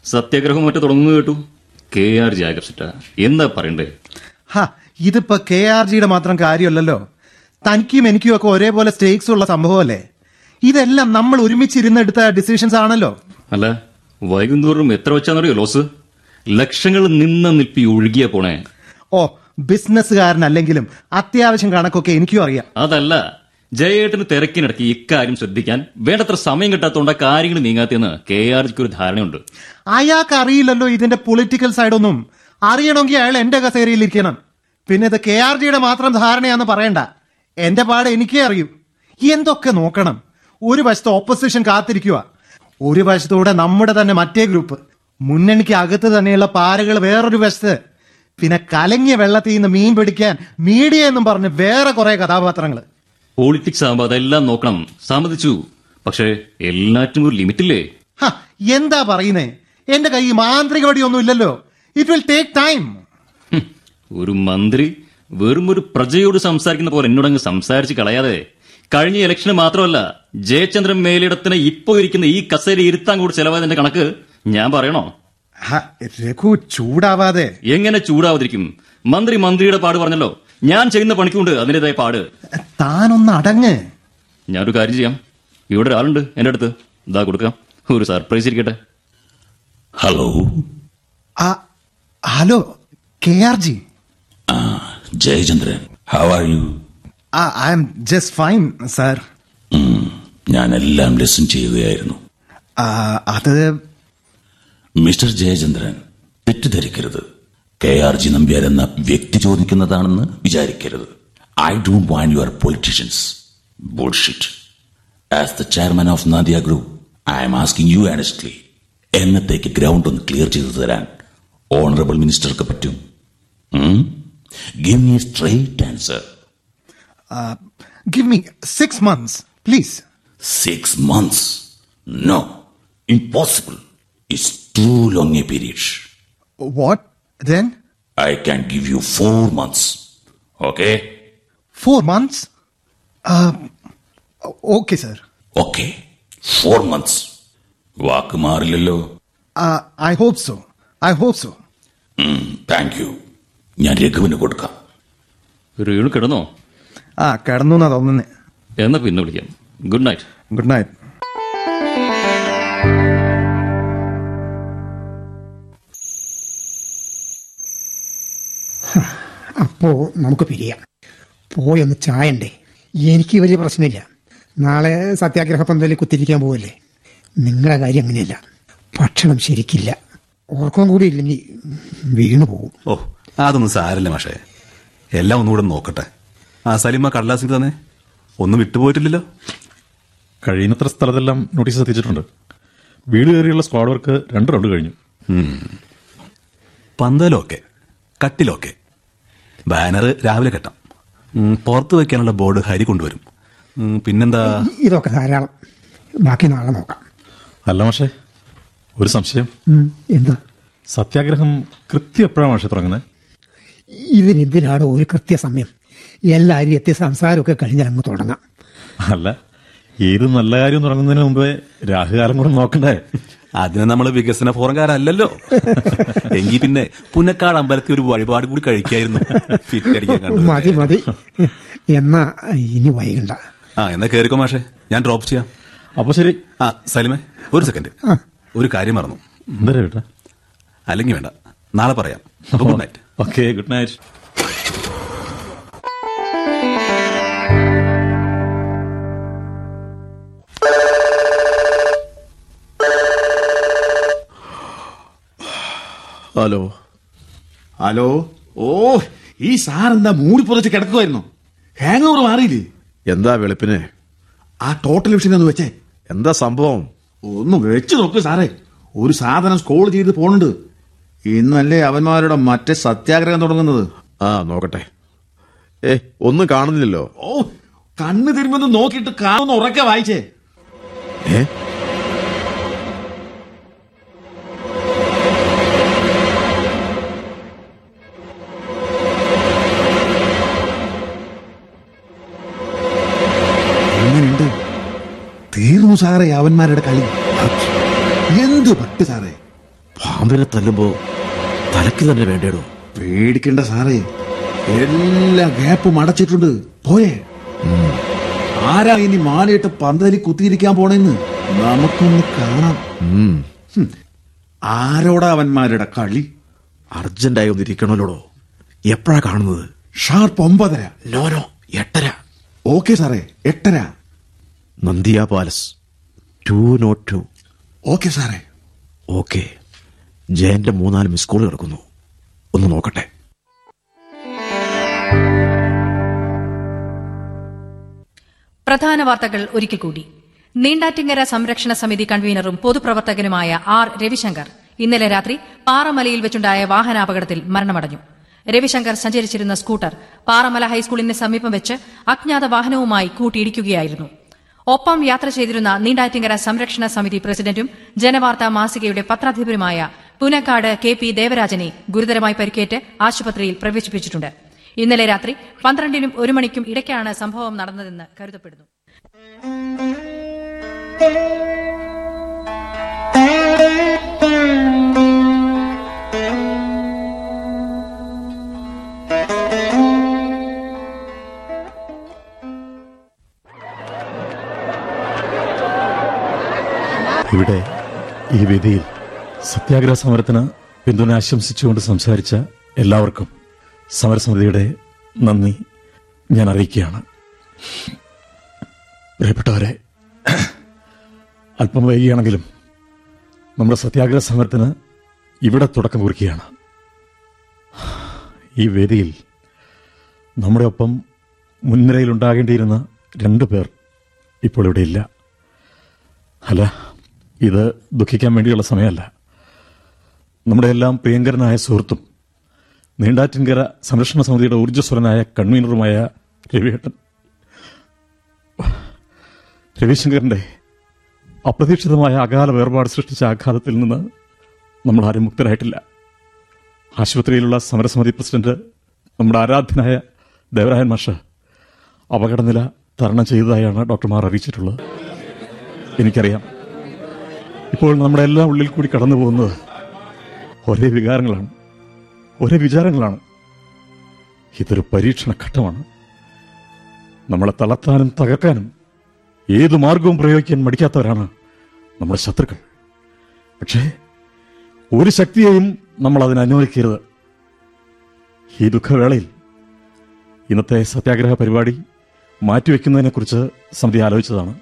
സത്യാഗ്രഹം മറ്റു തുടങ്ങുന്നു കേട്ടു. കെ ആർ ജാഗ്രസിറ്റ എന്താ പറയണ്ടേ? ഹാ ഇതിപ്പോ കെ ആർ ജിയുടെ മാത്രം കാര്യമല്ലല്ലോ. തനിക്കും എനിക്കും ഒക്കെ ഒരേപോലെ സ്റ്റേക്സ് ഉള്ള സംഭവമല്ലേ? ഇതെല്ലാം നമ്മൾ ഒരുമിച്ചിരുന്നെടുത്ത ഡിസിഷൻസ് ആണല്ലോ. അല്ല വൈകുന്നേരം എത്ര വെച്ചാന്നറിയോ ലോസ്? ലക്ഷങ്ങൾ നിന്ന നിൽപ്പി ഒഴുകിയ പോണേ. ഓ ബിസിനസ്സുകാരനല്ലെങ്കിലും അത്യാവശ്യം കണക്കൊക്കെ എനിക്കും അറിയാം. അതല്ല ജയേട്ടന് തിരക്കിനിടയ്ക്ക് ഇക്കാര്യം ശ്രദ്ധിക്കാൻ വേണ്ടത്ര സമയം കിട്ടാത്തോണ്ട കാര്യങ്ങൾ നീങ്ങാത്തെന്ന് കെ ആർ ജിക്ക് ഒരു ധാരണയുണ്ട്. അയാൾക്ക് അറിയില്ലല്ലോ ഇതിന്റെ പൊളിറ്റിക്കൽ സൈഡൊന്നും അറിയണമെങ്കിൽ അയാൾ എന്റെ കസേരയിൽ ഇരിക്കണം. പിന്നെ ഇത് കെ ആർ ജിയുടെ മാത്രം ധാരണയാന്ന് പറയണ്ട. എന്റെ പാട് എനിക്കേ അറിയൂ. എന്തൊക്കെ നോക്കണം? ഒരു വശത്ത് ഓപ്പോസിഷൻ കാത്തിരിക്കുക. ഒരു വശത്തൂടെ നമ്മുടെ തന്നെ മറ്റേ ഗ്രൂപ്പ്. മുന്നണിക്ക് അകത്ത് തന്നെയുള്ള പാരകൾ വേറൊരു വശത്ത്. പിന്നെ കലങ്ങിയ വെള്ളത്തിൽ നിന്ന് മീൻ പിടിക്കാൻ മീഡിയ എന്നും പറഞ്ഞ് വേറെ കുറെ കഥാപാത്രങ്ങൾ പോളിറ്റിക്സ് ആകുമ്പോൾ അതെല്ലാം നോക്കണം. സമ്മതിച്ചു. പക്ഷേ എല്ലാറ്റിനും ഒരു ലിമിറ്റില്ലേ? ഇല്ലേ എന്താ പറയുന്നേ? എന്റെ കൈ മാന്ത്രിക വടിയൊന്നും ഇല്ലല്ലോ. ഇറ്റ് വിൽ ടേക്ക് ടൈം ഒരു മന്ത്രി വെറും ഒരു പ്രജയോട് സംസാരിക്കുന്ന പോലെ എന്നോടങ്ങ് സംസാരിച്ച് കളയാതെ കഴിഞ്ഞ ഇലക്ഷന് മാത്രമല്ല ജയചന്ദ്രൻ മേലിടത്തിന് ഇപ്പോ ഇരിക്കുന്ന ഈ കസേര ഇരുത്താൻ കൂടി ചെലവായതിന്റെ കണക്ക് ഞാൻ പറയണോ? രഘു ചൂടാവാതെ. എങ്ങനെ ചൂടാവാതിരിക്കും? മന്ത്രി മന്ത്രിയുടെ പാട് പറഞ്ഞല്ലോ. ഞാൻ ചെയ്യുന്ന പണിക്കുണ്ട് അതിന്റേതായ പാട്. താനൊന്ന് അടങ്ങ്. ഞാനൊരു കാര്യം ചെയ്യാം. ഇവിടെ ഒരാളുണ്ട് എന്റെ അടുത്ത്. ഇതാ കൊടുക്കാം. ഒരു സർപ്രൈസ് ഇരിക്കട്ടെ. ഹലോ. ആ, hello K R G. Jayachandran. How are you I'm just fine sir ഞാൻ എല്ലാം ലിസൺ ചെയ്യുകയായിരുന്നു. അത് മിസ്റ്റർ ജയചന്ദ്രൻ തെറ്റിദ്ധരിക്കരുത്. കെ ആർ ജി നമ്പ്യാർ എന്ന വ്യക്തി ചോദിക്കുന്നതാണെന്ന് വിചാരിക്കരുത്. I don't want your politicians bullshit as the chairman of Nadiya group I'm asking you honestly എന്നത്തേക്ക് ഗ്രൗണ്ട് ഒന്ന് ക്ലിയർ ചെയ്തു തരാൻ ഓണറബിൾ മിനിസ്റ്റർക്ക് പറ്റും? Give me straight answer give me six months please Six months? No. Impossible. It's too long a period. What then I can give you four months. Okay? Four months okay sir Okay. Four months. വാക്ക് മാറില്ലല്ലോ I hope so I hope so thank you ഞാൻ രഘുവിന് കൊടുക്കാം. രേണു കിടന്നോ? ആ കിടന്നു എന്നാ തോന്നുന്നേ. എന്നാ പിന്നെ വിളിക്കാം. ഗുഡ് നൈറ്റ് ഗുഡ് നൈറ്റ് അപ്പോ നമുക്ക് പിരിയാം. പോയൊന്ന് ചായണ്ടേ? എനിക്ക് വലിയ പ്രശ്നമില്ല. നാളെ സത്യാഗ്രഹ പന്തലിൽ കുത്തിരിക്കാൻ പോവല്ലേ? നിങ്ങളുടെ കാര്യം അങ്ങനെയല്ല. ഭക്ഷണം ശരിക്കില്ല. ഓർക്കം കൂടി ഇല്ലെങ്കിൽ വീണു പോകും ഓ അതൊന്നും സാരല്ല മാഷേ. എല്ലാം ഒന്നുകൂടെ നോക്കട്ടെ. ആ സലിമ കടലാസിൽ തന്നെ? ഒന്നും വിട്ടുപോയിട്ടില്ലല്ലോ? കഴിയുന്നത്ര സ്ഥലത്തെല്ലാം നോട്ടീസ് എത്തിച്ചിട്ടുണ്ട്. വീട് കയറിയുള്ള സ്ക്വാഡ് വർക്ക് രണ്ട് റൗണ്ട് കഴിഞ്ഞു. പന്തലൊക്കെ കട്ടിലൊക്കെ. ബാനർ രാവിലെ കെട്ടാം. പുറത്ത് വെക്കാനുള്ള ബോർഡ് ഹരി കൊണ്ടുവരും. പിന്നെന്താ? ഇതൊക്കെ ധാരാളം. ബാക്കി നാളെ നോക്കാം. അല്ല മാഷേ ഒരു സംശയം. എന്താ? സത്യാഗ്രഹം കൃത്യം എപ്പോഴാണ് മാഷേ തുടങ്ങുന്നത്? ഇതിനെന്തിനാണ് ഒരു കൃത്യസമയം. എല്ലാവരും എത്തിയ സംസാരമൊക്കെ കഴിഞ്ഞാൽ അങ്ങ് തുടങ്ങാം. അല്ല ഏത് നല്ല കാര്യം തുടങ്ങുന്നതിന് മുമ്പേ രാഹുകാലം കൂടെ നോക്കണ്ടേ? അതിന് നമ്മൾ വികസന ഫോറംകാരല്ലോ എങ്കിൽ പിന്നെ പുനക്കാട് അമ്പലത്തിൽ ഒരു വഴിപാട് കൂടി കഴിക്കായിരുന്നു. ഫിറ്റ് അടിക്കാൻ കണ്ടു മതി മതി. എന്നാ ഇനി വൈകണ്ട. ആ എന്നാ കേറിക്കോ മാഷെ. ഞാൻ ഡ്രോപ്പ് ചെയ്യാം. അപ്പൊ ശരി. ആ സലിമേ ഒരു സെക്കൻഡ് ഒരു കാര്യം മറന്നു. അല്ലെങ്കിൽ വേണ്ട. നാളെ പറയാം. Good night okay good night hello hello ഓ ഈ സാർ എന്താ മൂടി പുതച്ച് കിടക്കുമായിരുന്നു ഹാങ് ഓവർ മാറിയില്ലേ? എന്താ വെളുപ്പിന്? ആ ടോട്ടൽ വിഷയം ഒന്ന് വെച്ചേ. എന്താ സംഭവം? ഒന്ന് വെച്ച് നോക്ക് സാറേ. ഒരു സാധനം സ്കോൾ ചെയ്ത് പോണുണ്ട്. ഇന്നല്ലേ അവന്മാരുടെ മറ്റേ സത്യാഗ്രഹം തുടങ്ങുന്നത്? ആ നോക്കട്ടെ. ഏ ഒന്നും കാണുന്നില്ലല്ലോ. ഓ കണ്ണ് തിരുമ്പൊന്ന് നോക്കിയിട്ട് കാണുന്ന ഉറക്കെ വായിച്ചേ. ഏ? തീർന്നു സാറേ അവന്മാരുടെ കളി. എന്ത് പട്ട് സാറേ? പാമ്പിനെ തല്ലുമ്പോ തലക്ക് തന്നെ വേണ്ടേടോ? പേടിക്കണ്ട സാറേ. എല്ലാ ഗ്യാപ്പും അടച്ചിട്ടുണ്ട്. പോയേ. ആരാ ഇനി മാലയിട്ട് പന്തലി കുത്തിയിരിക്കാൻ പോണെന്ന്? നമുക്കൊന്ന് കാണാം. ആരോടാ അവന്മാരുടെ കളി? അർജന്റായി ഒന്നിരിക്കണല്ലോടോ എപ്പോഴാ കാണുന്നത്? ഷാർപ്പ് ഒമ്പതര. നോനോ എട്ടര. ഓക്കെ സാറേ എട്ടര. Nandiya palace. Two nought two. Okay സാറേ. ഓക്കെ. ജയന്റെ മൂന്നാൽ മിസ് കോൾ കിടക്കുന്നു. ഒന്ന് നോക്കട്ടെ. പ്രധാന വാർത്തകൾ ഒരിക്കൽ കൂടി. നീണ്ടാറ്റിങ്ങര സംരക്ഷണ സമിതി കൺവീനറും പൊതുപ്രവർത്തകനുമായ ആർ രവിശങ്കർ ഇന്നലെ രാത്രി പാറമലയിൽ വെച്ചുണ്ടായ വാഹനാപകടത്തിൽ മരണമടഞ്ഞു. രവിശങ്കർ സഞ്ചരിച്ചിരുന്ന സ്കൂട്ടർ പാറമല ഹൈസ്കൂളിന് സമീപം വെച്ച് അജ്ഞാത വാഹനവുമായി കൂട്ടിയിടിക്കുകയായിരുന്നു. ഒപ്പം യാത്ര ചെയ്തിരുന്ന നീണ്ടാറ്റിങ്ങര സംരക്ഷണ സമിതി പ്രസിഡന്റും ജനവാർത്താ മാസികയുടെ പത്രാധിപരുമായ പുനക്കാട് കെ പി ദേവരാജനെ ഗുരുതരമായി പരിക്കേറ്റ് ആശുപത്രിയിൽ പ്രവേശിപ്പിച്ചിട്ടുണ്ട്. ഇന്നലെ രാത്രി പന്ത്രണ്ടിനും ഒരു മണിക്കും ഇടയ്ക്കാണ് സംഭവം നടന്നതെന്ന് കരുതപ്പെടുന്നു. ഇവിടെ ഈ വേദിയിൽ സത്യാഗ്രഹ സമരത്തിന് പിന്തുണ ആശംസിച്ചുകൊണ്ട് സംസാരിച്ച എല്ലാവർക്കും സമരസമിതിയുടെ നന്ദി ഞാൻ അറിയിക്കുകയാണ്. പ്രിയപ്പെട്ടവരെ അല്പം വൈകിയാണെങ്കിലും നമ്മുടെ സത്യാഗ്രഹ സമരത്തിന് ഇവിടെ തുടക്കം കുറിക്കുകയാണ്. ഈ വേദിയിൽ നമ്മുടെ ഒപ്പം മുൻനിരയിൽ ഉണ്ടാകേണ്ടിയിരുന്ന രണ്ടു പേർ ഇപ്പോൾ ഇവിടെ ഇല്ല. അല്ല ഇത് ദുഃഖിക്കാൻ വേണ്ടിയുള്ള സമയമല്ല. നമ്മുടെ എല്ലാം പ്രിയങ്കരനായ സുഹൃത്തും നീണ്ടാറ്റിൻകര സംരക്ഷണ സമിതിയുടെ ഊർജസ്വലനായ കൺവീനറുമായ രവിയേട്ടൻ. രവിശങ്കറിന്റെ അപ്രതീക്ഷിതമായ അകാല വേർപാട് സൃഷ്ടിച്ച ആഘാതത്തിൽ നിന്ന് നമ്മൾ ആരും മുക്തരായിട്ടില്ല. ആശുപത്രിയിലുള്ള സമരസമിതി പ്രസിഡന്റ് നമ്മുടെ ആരാധ്യനായ ദേവരായൻ മാഷ് അപകടനില തരണം ചെയ്തതായാണ് ഡോക്ടർമാർ അറിയിച്ചിട്ടുള്ളത്. എനിക്കറിയാം. ഇപ്പോൾ നമ്മുടെ എല്ലാ ഉള്ളിൽ കൂടി കടന്നു പോകുന്നത് ഒരേ വികാരങ്ങളാണ് ഒരേ വിചാരങ്ങളാണ്. ഇതൊരു പരീക്ഷണ ഘട്ടമാണ്. നമ്മളെ തളർത്താനും തകർക്കാനും ഏതു മാർഗവും പ്രയോഗിക്കാൻ മടിക്കാത്തവരാണ് നമ്മുടെ ശത്രുക്കൾ. പക്ഷേ ഒരു ശക്തിയെയും നമ്മൾ അതിന് അനുവദിക്കരുത്. ഈ ദുഃഖവേളയിൽ ഇന്നത്തെ സത്യാഗ്രഹ പരിപാടി മാറ്റിവെക്കുന്നതിനെക്കുറിച്ച് സമിതി ആലോചിച്ചതാണ്.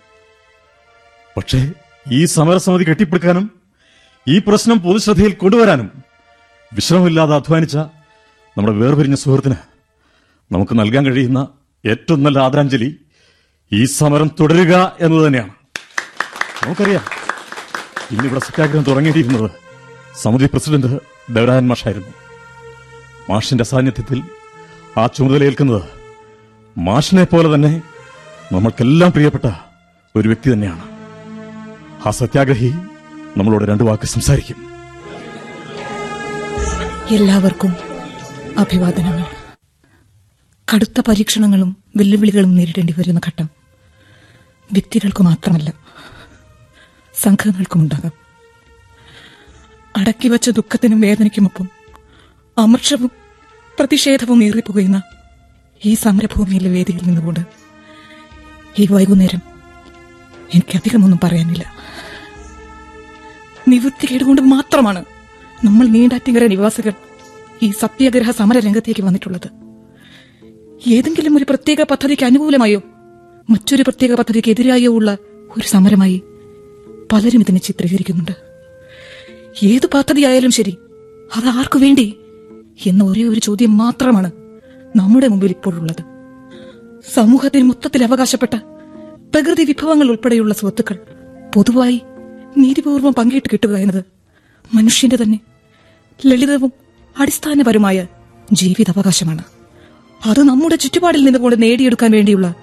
പക്ഷേ ഈ സമരസമിതി കെട്ടിപ്പടുക്കാനും ഈ പ്രശ്നം പൊതുശ്രദ്ധയിൽ കൊണ്ടുവരാനും വിശ്രമമില്ലാതെ അധ്വാനിച്ച നമ്മുടെ വേർപിരിഞ്ഞ സുഹൃത്തിന് നമുക്ക് നൽകാൻ കഴിയുന്ന ഏറ്റവും നല്ല ആദരാഞ്ജലി ഈ സമരം തുടരുക എന്നത് തന്നെയാണ്. നമുക്കറിയാം ഇന്നിവിടെ സത്യാഗ്രഹം തുടങ്ങിയിരിക്കുന്നത് സമിതി പ്രസിഡന്റ് ദേവരാജൻ മാഷായിരുന്നു. മാഷിന്റെ സാന്നിധ്യത്തിൽ ആ ചുമതലയേൽക്കുന്നത് മാഷിനെ പോലെ തന്നെ നമ്മൾക്കെല്ലാം പ്രിയപ്പെട്ട ഒരു വ്യക്തി തന്നെയാണ്. ആ സത്യാഗ്രഹി നമ്മളോട് രണ്ടു വാക്ക് സംസാരിക്കും. എല്ലാവർക്കും അഭിവാദനങ്ങൾ. കടുത്ത പരീക്ഷണങ്ങളും വെല്ലുവിളികളും നേരിടേണ്ടി വരുന്ന ഘട്ടം വ്യക്തികൾക്ക് മാത്രമല്ല സംഘങ്ങൾക്കും ഉണ്ടാകാം. അടക്കിവച്ച ദുഃഖത്തിനും വേദനയ്ക്കുമൊപ്പം അമർഷവും പ്രതിഷേധവും ഏറിപ്പുകയുന്ന ഈ സമരഭൂമിയിലെ വേദിയിൽ നിന്നുകൊണ്ട് ഈ വൈകുന്നേരം എനിക്കധികമൊന്നും പറയാനില്ല. നിവൃത്തികേട് കൊണ്ട് മാത്രമാണ് നമ്മൾ നീണ്ടാറ്റിങ്കര നിവാസികൾ ഈ സത്യാഗ്രഹ സമര രംഗത്തേക്ക് വന്നിട്ടുള്ളത്. ഏതെങ്കിലും ഒരു പ്രത്യേക പദ്ധതിക്ക് അനുകൂലമായോ? മറ്റൊരു പ്രത്യേക പദ്ധതിക്ക് എതിരായോ ഉള്ള ഒരു സമരമായി പലരും ഇതിനെ ചിത്രീകരിക്കുന്നുണ്ട്. ഏത് പദ്ധതിയായാലും ശരി അത് ആർക്കു വേണ്ടി എന്ന ഒരേ ഒരു ചോദ്യം മാത്രമാണ് നമ്മുടെ മുമ്പിൽ ഇപ്പോഴുള്ളത്. സമൂഹത്തിന് മൊത്തത്തിൽ അവകാശപ്പെട്ട പ്രകൃതി വിഭവങ്ങൾ ഉൾപ്പെടെയുള്ള സ്വത്തുക്കൾ പൊതുവായി നീതിപൂർവം പങ്കിട്ട് കിട്ടുക എന്നത് മനുഷ്യന്റെ തന്നെ ലളിതവും അടിസ്ഥാനപരമായ ജീവിതാവകാശമാണ്. അത് നമ്മുടെ ചുറ്റുപാടിൽ നിന്നുകൊണ്ട് നേടിയെടുക്കാൻ വേണ്ടിയുള്ള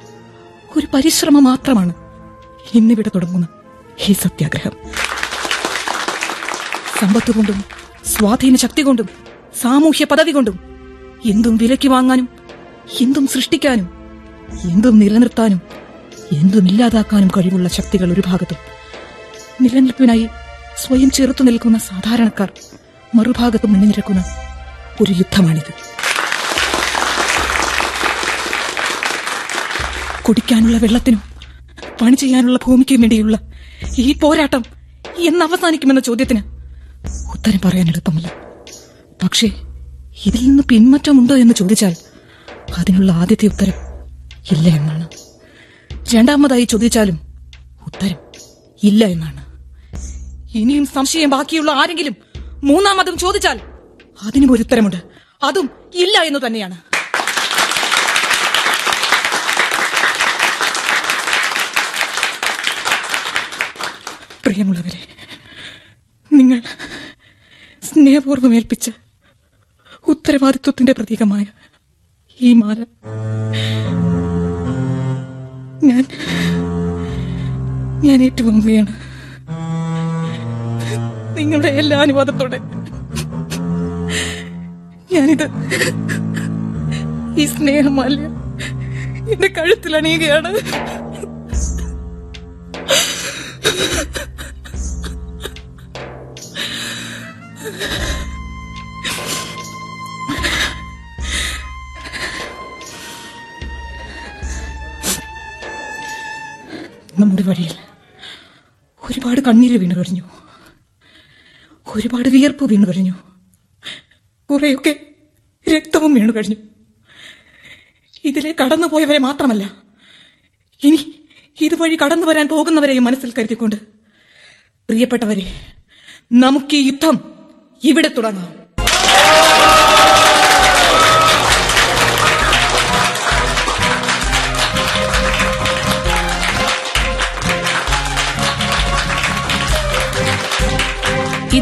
ഒരു പരിശ്രമം മാത്രമാണ് ഇന്നിവിടെ തുടങ്ങുന്ന ഈ സത്യാഗ്രഹം. സമ്പത്ത് കൊണ്ടും സ്വാധീന ശക്തി കൊണ്ടും സാമൂഹ്യ പദവി കൊണ്ടും എന്തും വിലയ്ക്ക് വാങ്ങാനും എന്തും സൃഷ്ടിക്കാനും എന്തും നിലനിർത്താനും എന്തും ഇല്ലാതാക്കാനും കഴിവുള്ള ശക്തികൾ ഒരു ഭാഗത്തും നിലനിൽപ്പിനായി സ്വയം ചെറുത്തു നിൽക്കുന്ന സാധാരണക്കാർ മറുഭാഗത്ത് മുന്നിനിരക്കുന്ന ഒരു യുദ്ധമാണിത്. കുടിക്കാനുള്ള വെള്ളത്തിനും പണി ചെയ്യാനുള്ള ഭൂമിക്കും വേണ്ടിയുള്ള ഈ പോരാട്ടം എന്ന് അവസാനിക്കുമെന്ന ചോദ്യത്തിന് ഉത്തരം പറയാൻ എളുപ്പമല്ല. പക്ഷേ ഇതിൽ നിന്ന് പിന്മാറ്റമുണ്ടോ എന്ന് ചോദിച്ചാൽ അതിനുള്ള ആദ്യത്തെ ഉത്തരം ഇല്ല എന്നാണ്. രണ്ടാമതായി ചോദിച്ചാലും ഉത്തരം ഇല്ല എന്നാണ്. ഇനിയും സംശയം ബാക്കിയുള്ള ആരെങ്കിലും മൂന്നാമതും ചോദിച്ചാൽ അതിനും ഒരു ഉത്തരമുണ്ട് അതും ഇല്ല എന്ന് തന്നെയാണ്. പ്രിയമുള്ളവരെ നിങ്ങൾ സ്നേഹപൂർവം ഏൽപ്പിച്ച ഉത്തരവാദിത്വത്തിന്റെ പ്രതീകമായ ഈ മാല ഞാൻ ഞാൻ ഏറ്റുവാങ്ങുകയാണ് നിങ്ങളുടെ എല്ലാ അനുവാദത്തോടെ ഞാനിത് ഈ സ്നേഹമല്ല എന്റെ കഴുത്തിൽ അണിയുകയാണ്. നമ്മുടെ വഴിയിൽ ഒരുപാട് കണ്ണീര് വീണു കഴിഞ്ഞു. ഒരുപാട് വിയർപ്പ് വീണു കഴിഞ്ഞു. കുറെയൊക്കെ രക്തവും വീണു കഴിഞ്ഞു. ഇതിലെ കടന്നുപോയവരെ മാത്രമല്ല ഇനി ഇതുവഴി കടന്നു വരാൻ പോകുന്നവരെയും മനസ്സിൽ കരുതിക്കൊണ്ട് പ്രിയപ്പെട്ടവരെ നമുക്ക് ഈ യുദ്ധം ഇവിടെ തുടങ്ങാം.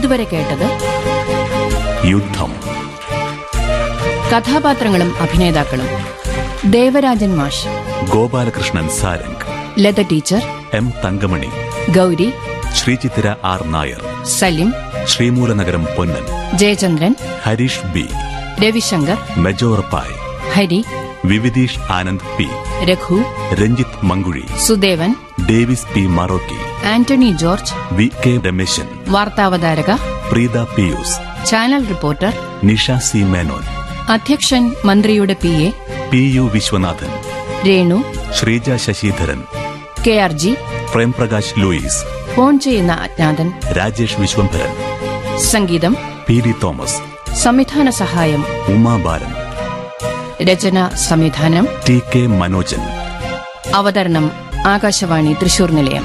ഇതുവരെ കേട്ടത് യുദ്ധം. കഥാപാത്രങ്ങളും അഭിനേതാക്കളും ദേവരാജൻ മാഷ് Gopalakrishnan Sarang Latha teacher M Thankamani Gauri Sreechithira R Nair Salim Sreemoolanagaram Ponnan Jayachandran Harish B Ravishankar major പായ് Hari വിവിധീഷ് Anand P Raghu Ranjith Mankuzhi Sudevan Davis P Marokki Antony George V K Rameshan വാർത്താവതാരക Preetha Pius channel reporter Nisha C Menon അധ്യക്ഷൻ മന്ത്രിയുടെ P A P U Viswanathan Renu Sreeja Sasidharan K R G Premprakash Louis phone ചെയ്യുന്ന അജ്ഞാതൻ രാജേഷ് വിശ്വംഭരൻ സംഗീതം P D Thomas സംവിധാന സഹായം ഉമാ ബാലൻ രചന സംവിധാനം T K Manojan അവതരണം ആകാശവാണി തൃശൂർ നിലയം